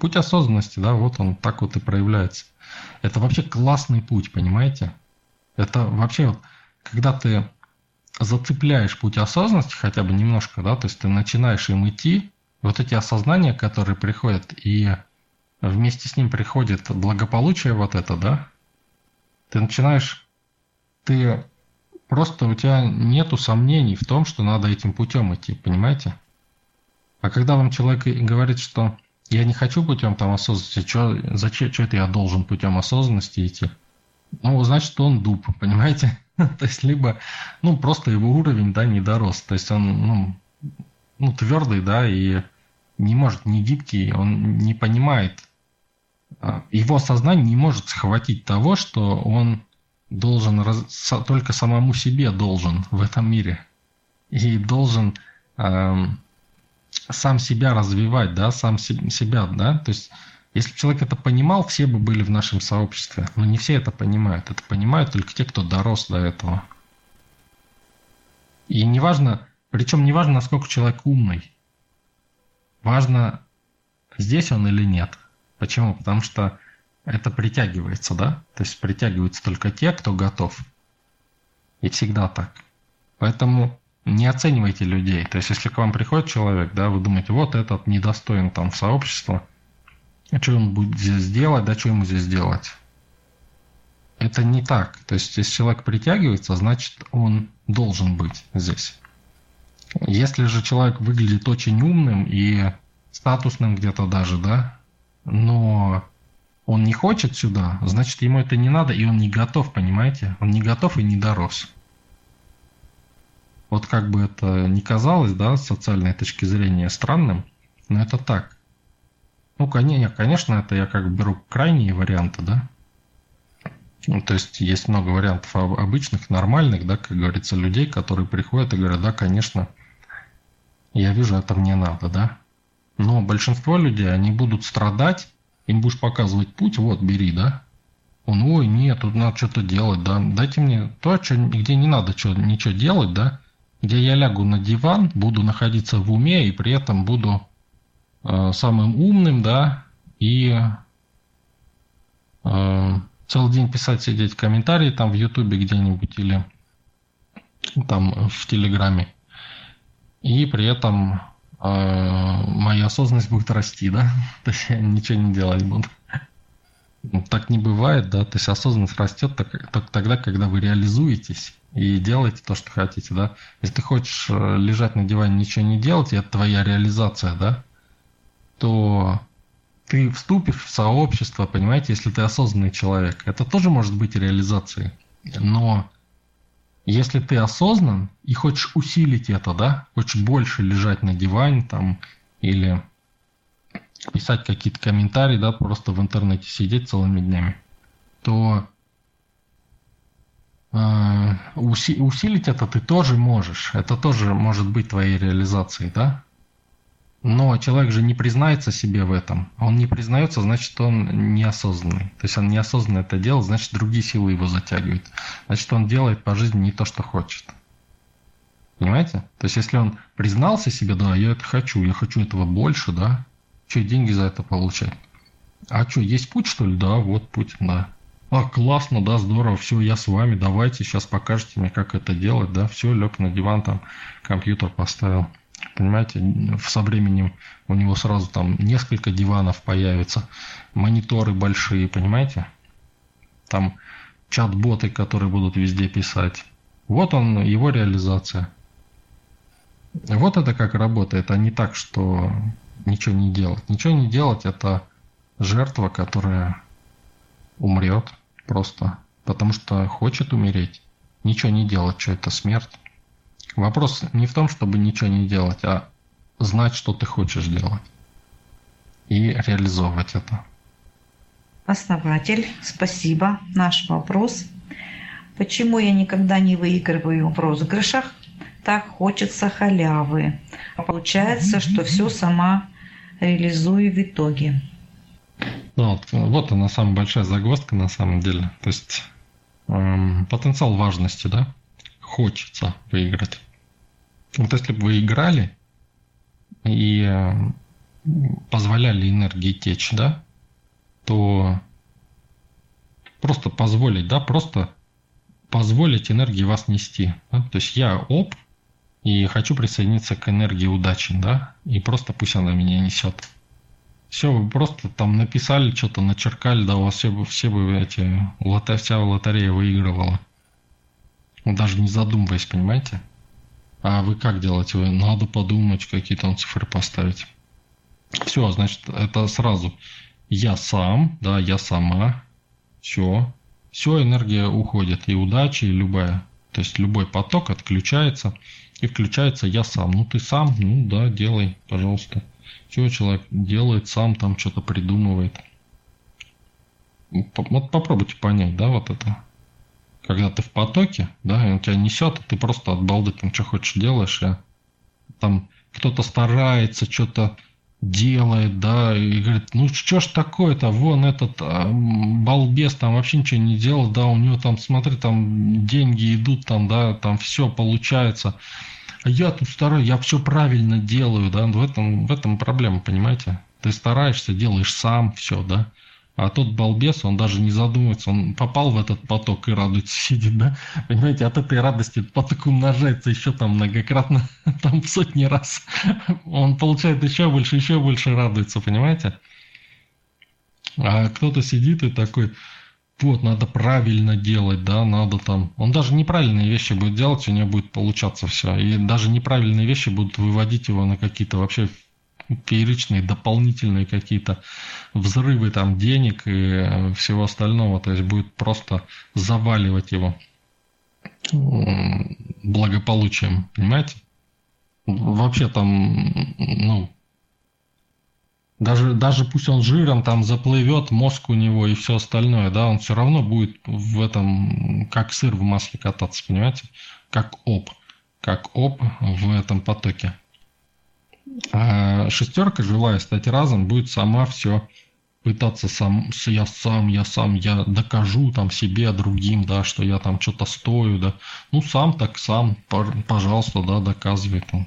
Путь осознанности, да, вот он так вот и проявляется. Это вообще классный путь, понимаете? Это вообще вот, когда ты зацепляешь путь осознанности хотя бы немножко, да, то есть ты начинаешь им идти, вот эти осознания, которые приходят, и вместе с ним приходит благополучие вот это, да, ты начинаешь, ты просто у тебя нету сомнений в том, что надо этим путем идти, понимаете? А когда вам человек говорит, что я не хочу путем там осознанности, что, зачем, что это я должен путем осознанности идти? Ну, значит, он дуб, понимаете? То есть, либо, ну, просто его уровень, да, не дорос. То есть, он, ну, ну, твердый, да, и не может, не гибкий, он не понимает. А, его сознание не может схватить того, что он должен только самому себе должен в этом мире. И должен э, сам себя развивать, да, сам себя, да. То есть если бы человек это понимал, все бы были в нашем сообществе. Но не все это понимают. Это понимают только те, кто дорос до этого. И неважно, причем неважно, насколько человек умный. Важно, здесь он или нет. Почему? Потому что это притягивается, да? То есть притягиваются только те, кто готов. И всегда так. Поэтому не оценивайте людей. То есть если к вам приходит человек, да, вы думаете, вот этот недостоин там в сообщество – а что он будет здесь делать, да что ему здесь делать? Это не так. То есть, если человек притягивается, значит, он должен быть здесь. Если же человек выглядит очень умным и статусным где-то даже, да, но он не хочет сюда, значит, ему это не надо, и он не готов, понимаете? Он не готов и не дорос. Вот как бы это ни казалось, да, с социальной точки зрения странным, но это так. Ну, конечно, это я как бы беру крайние варианты, да. Ну, то есть есть много вариантов обычных, нормальных, да, как говорится, людей, которые приходят и говорят, да, конечно, я вижу, это мне надо, да. Но большинство людей, они будут страдать, им будешь показывать путь, вот, бери, да. Он, ой, нет, тут надо что-то делать, да. Дайте мне то, что, где не надо что, ничего делать, да. Где я лягу на диван, буду находиться в уме и при этом буду Э, самым умным, да, и э, целый день писать, сидеть комментарии там в Ютубе где-нибудь или там в Телеграме. И при этом моя осознанность будет расти, да, то есть я ничего не делать буду. Так не бывает, да, то есть осознанность растет только тогда, когда вы реализуетесь и делаете то, что хотите, да. Если ты хочешь э, лежать на диване, ничего не делать, это твоя реализация, да, то ты вступишь в сообщество, понимаете, если ты осознанный человек. Это тоже может быть реализацией. Но если ты осознан и хочешь усилить это, да, хочешь больше лежать на диване там или писать какие-то комментарии, да, просто в интернете сидеть целыми днями, то э, усилить это ты тоже можешь. Это тоже может быть твоей реализацией, да. Но человек же не признается себе в этом. Он не признается, значит, он неосознанный. То есть он неосознанно это делает, значит, другие силы его затягивают. Значит, он делает по жизни не то, что хочет. Понимаете? То есть, если он признался себе, да, я это хочу, я хочу этого больше, да, что деньги за это получать? А что, есть путь, что ли? Да, вот путь, да. А, классно, да, здорово, все, я с вами, давайте, сейчас покажете мне, как это делать, да, все, лег на диван, там, компьютер поставил. Понимаете, со временем у него сразу там несколько диванов появится, мониторы большие, понимаете? Там чат-боты, которые будут везде писать. Вот он, его реализация. Вот это как работает, а не так, что ничего не делать. Ничего не делать – это жертва, которая умрет просто, потому что хочет умереть. Ничего не делать, что это смерть. Вопрос не в том, чтобы ничего не делать, а знать, что ты хочешь делать. И реализовывать это. Основатель, спасибо. Наш вопрос. Почему я никогда не выигрываю в розыгрышах? Так хочется халявы. А получается, что все сама реализую в итоге. Ну, вот, вот она самая большая загвоздка на самом деле. То есть эм, потенциал важности, да? Хочется выиграть. Вот если бы вы играли и э, позволяли энергии течь, да, то просто позволить, да, просто позволить энергии вас нести. Да? То есть я оп, и хочу присоединиться к энергии удачи, да, и просто пусть она меня несет. Все, вы просто там написали, что-то начеркали, да, у вас все, все бы эти, лото, вся лотерея выигрывала. Даже не задумываясь, понимаете? А вы как делаете? Вы надо подумать, какие там цифры поставить. Все, значит, это сразу я сам, да, я сама, все, все, энергия уходит, и удача, и любая, то есть любой поток отключается, и включается я сам. Ну ты сам, ну да, делай, пожалуйста. Все человек делает сам, там что-то придумывает. Вот попробуйте понять, да, вот это. Когда ты в потоке, да, и он тебя несет, и ты просто от балды там что хочешь делаешь, и там кто-то старается, что-то делает, да, и говорит, ну что ж такое-то, вон этот а, балбес там вообще ничего не делал, да, у него там, смотри, там деньги идут, там, да, там все получается. А я тут стараюсь, я все правильно делаю, да, в этом, в этом проблема, понимаете? Ты стараешься, делаешь сам все, да. А тот балбес, он даже не задумывается, он попал в этот поток и радуется, сидит, да? Понимаете, от этой радости поток умножается еще там многократно, там в сотни раз. Он получает еще больше, еще больше радуется, понимаете? А кто-то сидит и такой, вот, надо правильно делать, да, надо там... Он даже неправильные вещи будет делать, у него будет получаться все. И даже неправильные вещи будут выводить его на какие-то вообще фееричные дополнительные какие-то взрывы там денег и э, всего остального, то есть будет просто заваливать его благополучием, понимаете? Вообще там, ну, даже, даже пусть он жиром там заплывет, мозг у него и все остальное, да, он все равно будет в этом, как сыр в масле кататься, понимаете? Как оп, как оп в этом потоке. А шестерка, желая стать разом, будет сама все пытаться сам, я сам, я сам, я докажу там себе, другим, да, что я там что-то стою, да. Ну, сам так сам, пожалуйста, да, доказывай там.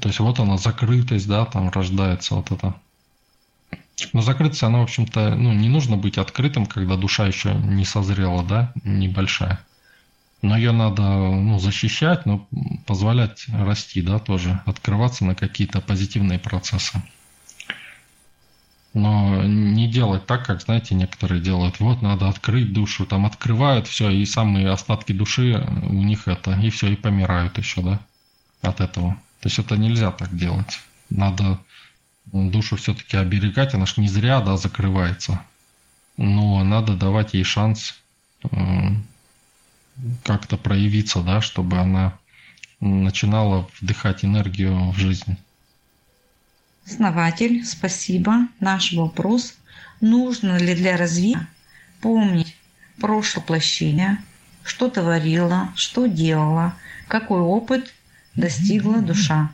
То есть вот она, закрытость, да, там рождается вот это. Но закрытость, она, в общем-то, ну, не нужно быть открытым, когда душа еще не созрела, да, небольшая. Но ее надо ну, защищать, но позволять расти, да, тоже, открываться на какие-то позитивные процессы. Но не делать так, как, знаете, некоторые делают. Вот надо открыть душу, там открывают все, и самые остатки души у них это, и все, и помирают еще, да, от этого. То есть это нельзя так делать. Надо душу все-таки оберегать, она ж не зря, да, закрывается. Но надо давать ей шанс как-то проявиться, да, чтобы она начинала вдыхать энергию в жизнь. Основатель, спасибо. Наш вопрос. Нужно ли для развития помнить прошлое воплощение, что творила, что делала, какой опыт достигла душа?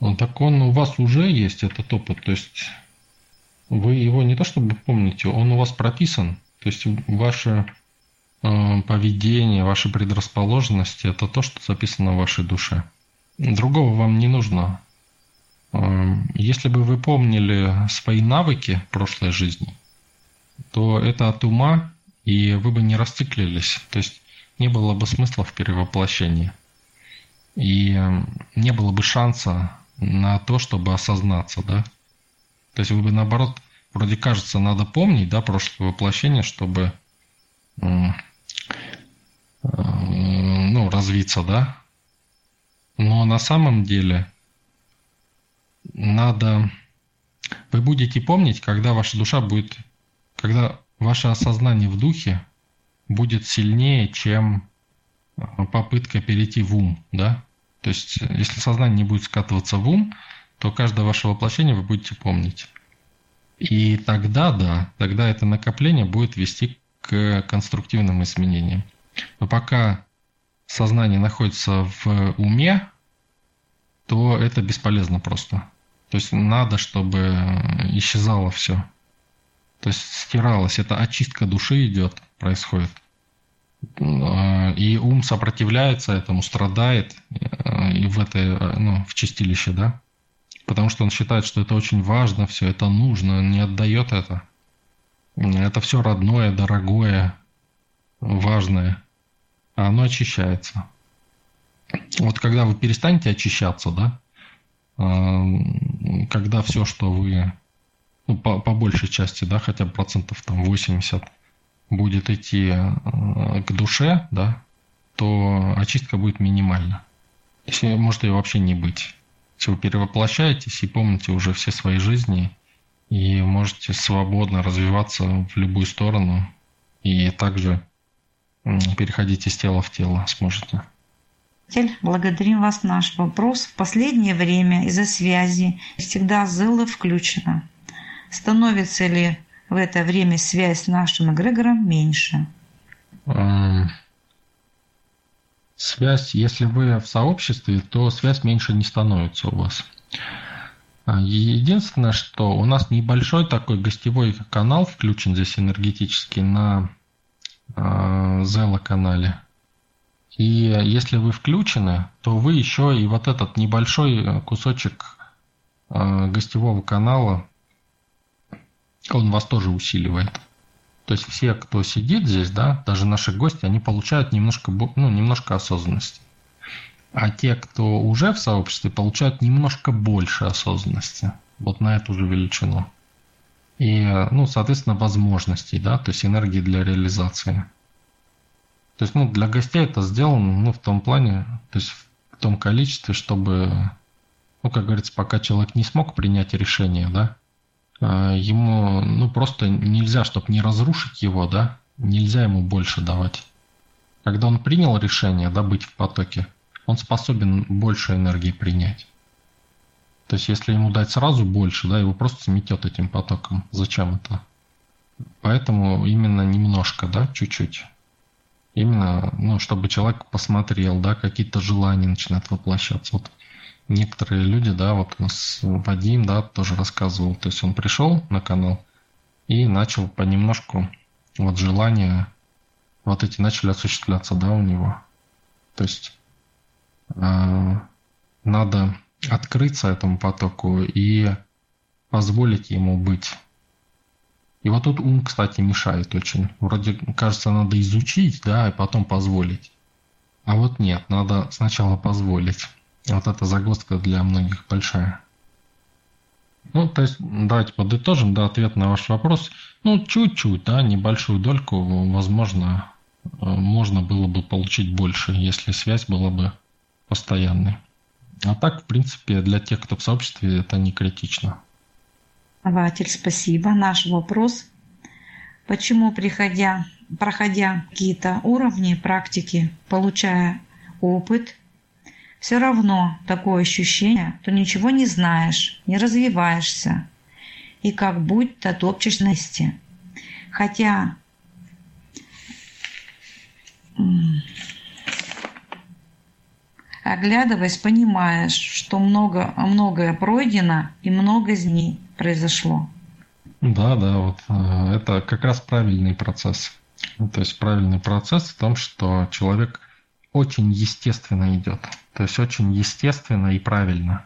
Ну, так он у вас уже есть, этот опыт. То есть вы его не то чтобы помните, он у вас прописан. То есть ваше поведение, ваши предрасположенности – это то, что записано в вашей душе. Другого вам не нужно. Э, если бы вы помнили свои навыки прошлой жизни, то это от ума, и вы бы не расциклились. То есть не было бы смысла в перевоплощении. И э, не было бы шанса на то, чтобы осознаться, да? То есть вы бы наоборот, вроде кажется, надо помнить, да, прошлое воплощение, чтобы ну, развиться, да. Но на самом деле надо... Вы будете помнить, когда ваша душа будет... Когда ваше осознание в духе будет сильнее, чем попытка перейти в ум, да? То есть, если сознание не будет скатываться в ум, то каждое ваше воплощение вы будете помнить. И тогда, да, тогда это накопление будет вести к конструктивным изменениям. Но пока сознание находится в уме, то это бесполезно просто. То есть надо, чтобы исчезало все. То есть стиралось. Это очистка души идет, происходит. И ум сопротивляется этому, страдает и в этой, ну, в чистилище, да. Потому что он считает, что это очень важно, все это нужно, он не отдает это. Это все родное, дорогое, важное. А оно очищается. Вот когда вы перестанете очищаться, да, когда все, что вы, ну, по, по большей части, да, хотя бы процентов там 80 будет идти э, к душе, да, то очистка будет минимальна. Если может ее вообще не быть. Если вы перевоплощаетесь и помните уже все свои жизни, и можете свободно развиваться в любую сторону, и также переходить из тела в тело сможете. Благодарим вас наш вопрос. В последнее время из-за связи всегда зело включено. Становится ли в это время связь с нашим эгрегором меньше? Эм, связь, если вы в сообществе, то связь меньше не становится у вас. А, единственное, что у нас небольшой такой гостевой канал включен здесь энергетически на э, Зела канале. И если вы включены, то вы еще и вот этот небольшой э, кусочек э, гостевого канала, он вас тоже усиливает. То есть все, кто сидит здесь, да, даже наши гости, они получают немножко, ну, немножко осознанности. А те, кто уже в сообществе, получают немножко больше осознанности. Вот на эту же величину. И, э, ну, соответственно, возможностей, да, то есть энергии для реализации. То есть, ну, для гостей это сделано, ну, в том плане, то есть в том количестве, чтобы, ну, как говорится, пока человек не смог принять решение, да, а, ему, ну, просто нельзя, чтобы не разрушить его, да, нельзя ему больше давать. Когда он принял решение, да, быть в потоке, он способен больше энергии принять. То есть, если ему дать сразу больше, да, его просто сметет этим потоком. Зачем это? Поэтому именно немножко, да, чуть-чуть. Именно, ну, чтобы человек посмотрел, да, какие-то желания начинают воплощаться. Вот некоторые люди, да, вот у нас Вадим, да, тоже рассказывал, то есть он пришел на канал и начал понемножку вот желания вот эти начали осуществляться, да, у него. То есть надо открыться этому потоку и позволить ему быть и вот тут ум, кстати, мешает очень. Вроде, кажется, надо изучить, да, и потом позволить. А вот нет, надо сначала позволить. Вот эта загвоздка для многих большая. Ну, то есть, давайте подытожим, да, ответ на ваш вопрос. Ну, чуть-чуть, да, небольшую дольку, возможно, э, можно было бы получить больше, если связь была бы постоянной. А так, в принципе, для тех, кто в сообществе, это не критично. Ватель, спасибо. Наш вопрос. Почему, приходя, проходя какие-то уровни практики, получая опыт, все равно такое ощущение, что ничего не знаешь, не развиваешься, и как будто топчешь на. Хотя оглядываясь, понимаешь, что много, многое пройдено и много из них произошло. Да, да, вот э, это как раз правильный процесс. То есть правильный процесс в том, что человек очень естественно идет. То есть очень естественно и правильно.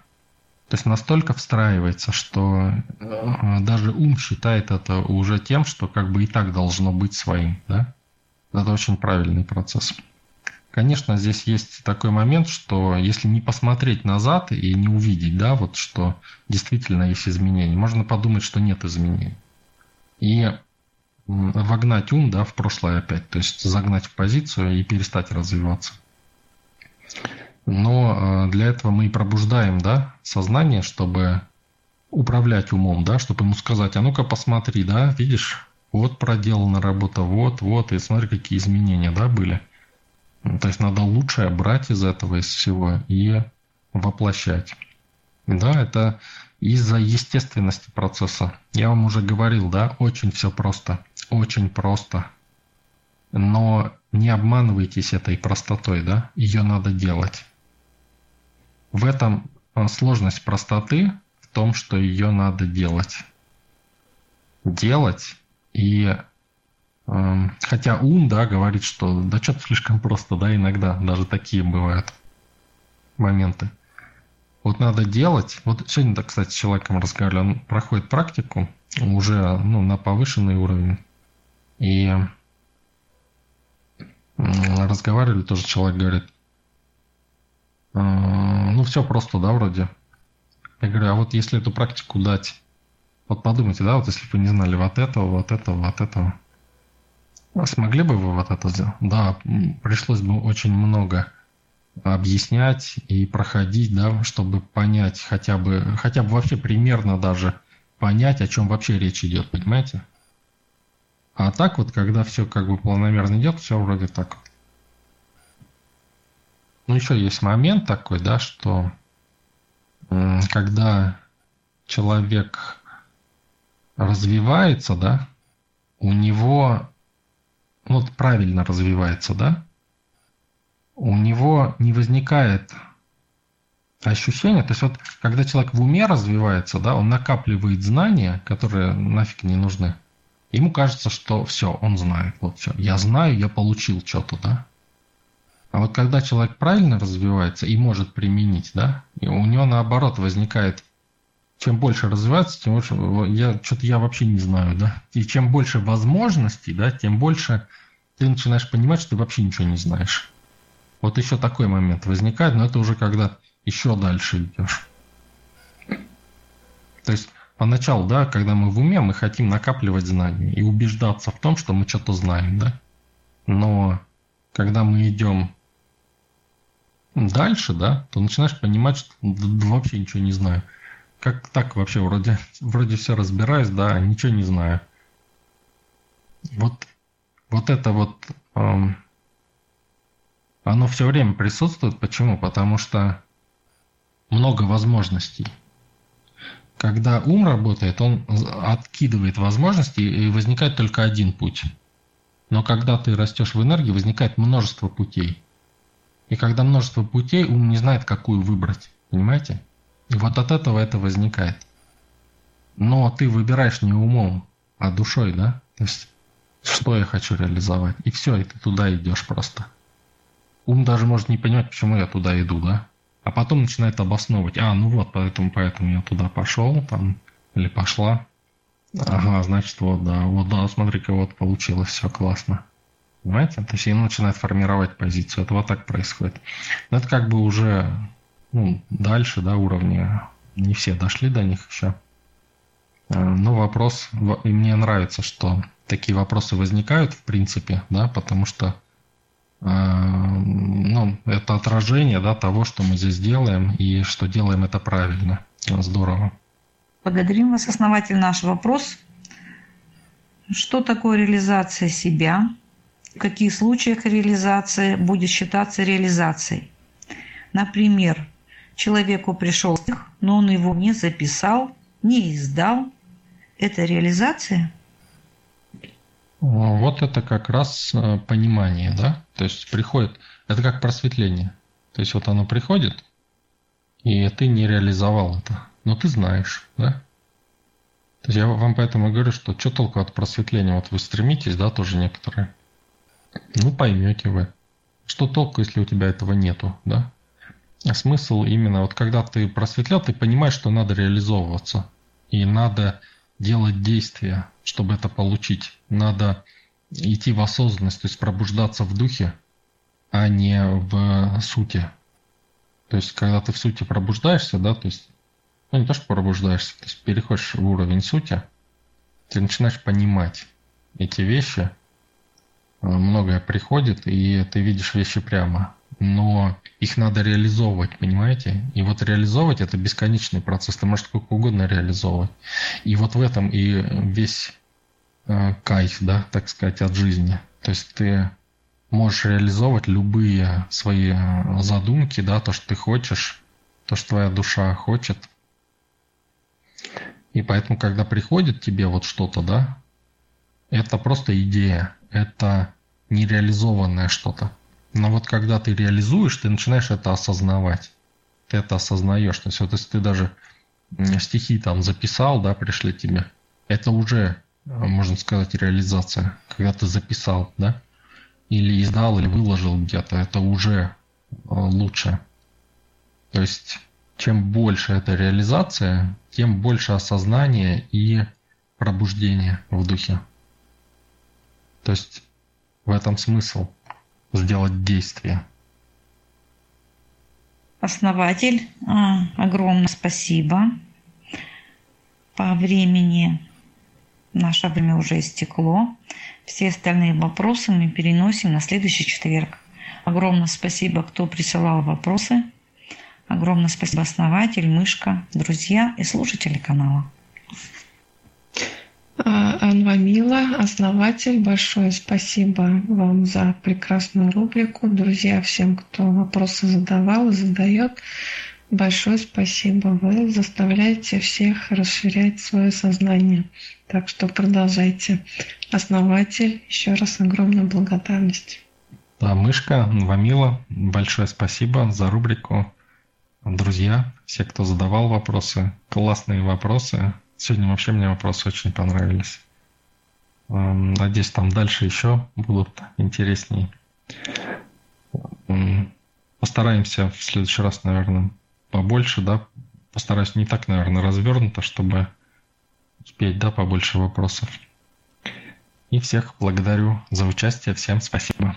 То есть настолько встраивается, что э, даже ум считает это уже тем, что как бы и так должно быть своим. Да? Это очень правильный процесс. Конечно, здесь есть такой момент, что если не посмотреть назад и не увидеть, да, вот что действительно есть изменения, можно подумать, что нет изменений. И вогнать ум, да, в прошлое опять, то есть загнать в позицию и перестать развиваться. Но э, для этого мы и пробуждаем, да, сознание, чтобы управлять умом, да, чтобы ему сказать, а ну-ка посмотри, да, видишь, вот проделана работа, вот, вот, и смотри, какие изменения, да, были – то есть надо лучшее брать из этого, из всего и воплощать. Да, это из-за естественности процесса. Я вам уже говорил, да, очень все просто. Очень просто. Но не обманывайтесь этой простотой, да? Ее надо делать. В этом а, сложность простоты в том, что ее надо делать. Делать и Хотя ум, да, говорит, что да что-то слишком просто, да, иногда даже такие бывают моменты. Вот надо делать. Вот сегодня, так, кстати, с человеком разговаривали, он проходит практику уже ну, на повышенный уровень. И разговаривали, тоже человек говорит, «А, ну все просто, да, вроде. Я говорю, а вот если эту практику дать, вот подумайте, да, вот если бы не знали вот этого, вот этого, вот этого, смогли бы вы вот это сделать? Да, пришлось бы очень много объяснять и проходить, да, чтобы понять хотя бы, хотя бы вообще примерно даже понять, о чем вообще речь идет, понимаете? А так вот, когда все как бы планомерно идет, все вроде так. Ну, еще есть момент такой, да, что когда человек развивается, да, у него, вот правильно развивается, да, у него не возникает ощущения, то есть вот когда человек в уме развивается, да, он накапливает знания, которые нафиг не нужны. Ему кажется, что все, он знает, вот все, я знаю, я получил что-то, да. А вот когда человек правильно развивается и может применить, да, и у него наоборот возникает, чем больше развивается, тем больше, я что-то я вообще не знаю, да, и чем больше возможностей, да, тем больше ты начинаешь понимать, что ты вообще ничего не знаешь. Вот еще такой момент возникает, но это уже когда еще дальше идешь. То есть поначалу, да, когда мы в уме, мы хотим накапливать знания и убеждаться в том, что мы что-то знаем, да. Но когда мы идем дальше, да, то начинаешь понимать, что вообще ничего не знаю. Как так вообще вроде, вроде все разбираюсь, да, ничего не знаю. Вот, вот это вот, эм, оно все время присутствует. Почему? Потому что много возможностей. Когда ум работает, он откидывает возможности, и возникает только один путь. Но когда ты растешь в энергии, возникает множество путей. И когда множество путей, ум не знает, какую выбрать. Понимаете? И вот от этого это возникает. Но ты выбираешь не умом, а душой, да? То есть, что я хочу реализовать. И все, и ты туда идешь просто. Ум даже может не понимать, почему я туда иду, да? А потом начинает обосновывать. А, ну вот, поэтому, поэтому я туда пошел, там, или пошла. Ага, значит, вот, да, вот, да, смотри-ка, вот получилось, все классно. Понимаете? То есть он начинает формировать позицию. Это вот так происходит. Но это как бы уже ну, дальше, да, уровня. Не все дошли до них еще. Э, но вопрос, и мне нравится, что такие вопросы возникают, в принципе, да, потому что э, ну, это отражение да, того, что мы здесь делаем, и что делаем это правильно. Здорово. Благодарим вас, основатель. Наш вопрос. Что такое реализация себя? в каких случаях реализация будет считаться реализацией. Например, человеку пришел стих, но он его не записал, не издал. Это реализация? Вот это как раз э, понимание, да? То есть приходит, это как просветление. То есть вот оно приходит, и ты не реализовал это. Но ты знаешь, да? То есть я вам поэтому говорю, что что толку от просветления? Вот вы стремитесь, да, тоже некоторые. Ну, поймете вы. Что толку, если у тебя этого нету, да? Смысл именно, вот когда ты просветлял, ты понимаешь, что надо реализовываться. И надо делать действия, чтобы это получить. Надо идти в осознанность, то есть пробуждаться в духе, а не в сути. То есть, когда ты в сути пробуждаешься, да, то есть, ну не то, что пробуждаешься, то есть переходишь в уровень сути, ты начинаешь понимать эти вещи – многое приходит, и ты видишь вещи прямо. Но их надо реализовывать, понимаете? И вот реализовывать это бесконечный процесс. Ты можешь сколько угодно реализовывать. И вот в этом и весь э, кайф, да, так сказать, от жизни. То есть ты можешь реализовывать любые свои задумки, да, то, что ты хочешь, то, что твоя душа хочет. И поэтому, когда приходит тебе вот что-то, да, это просто идея, это нереализованное что-то. Но вот когда ты реализуешь, ты начинаешь это осознавать. Ты это осознаешь. То есть вот если ты даже стихи там записал, да, пришли тебе, это уже, а, можно сказать, реализация. Когда ты записал, да, или издал, или выложил где-то, это уже а, лучше. То есть чем больше эта реализация, тем больше осознания и пробуждения в духе. То есть в этом смысл сделать действие. Основатель, а, огромное спасибо. По времени наше время уже истекло. Все остальные вопросы мы переносим на следующий четверг. Огромное спасибо, кто присылал вопросы. Огромное спасибо основатель, мышка, друзья и слушатели канала. А, Анвамила, основатель, большое спасибо вам за прекрасную рубрику. Друзья, всем, кто вопросы задавал и задает, большое спасибо. Вы заставляете всех расширять свое сознание. Так что продолжайте. Основатель, еще раз огромная благодарность. Да, Мышка, Вамила, большое спасибо за рубрику. Друзья, все, кто задавал вопросы, классные вопросы, Сегодня вообще мне вопросы очень понравились. Эм, надеюсь, там дальше еще будут интереснее. Эм, постараемся в следующий раз, наверное, побольше, да. Постараюсь не так, наверное, развернуто, чтобы успеть, да, побольше вопросов. И всех благодарю за участие. Всем спасибо.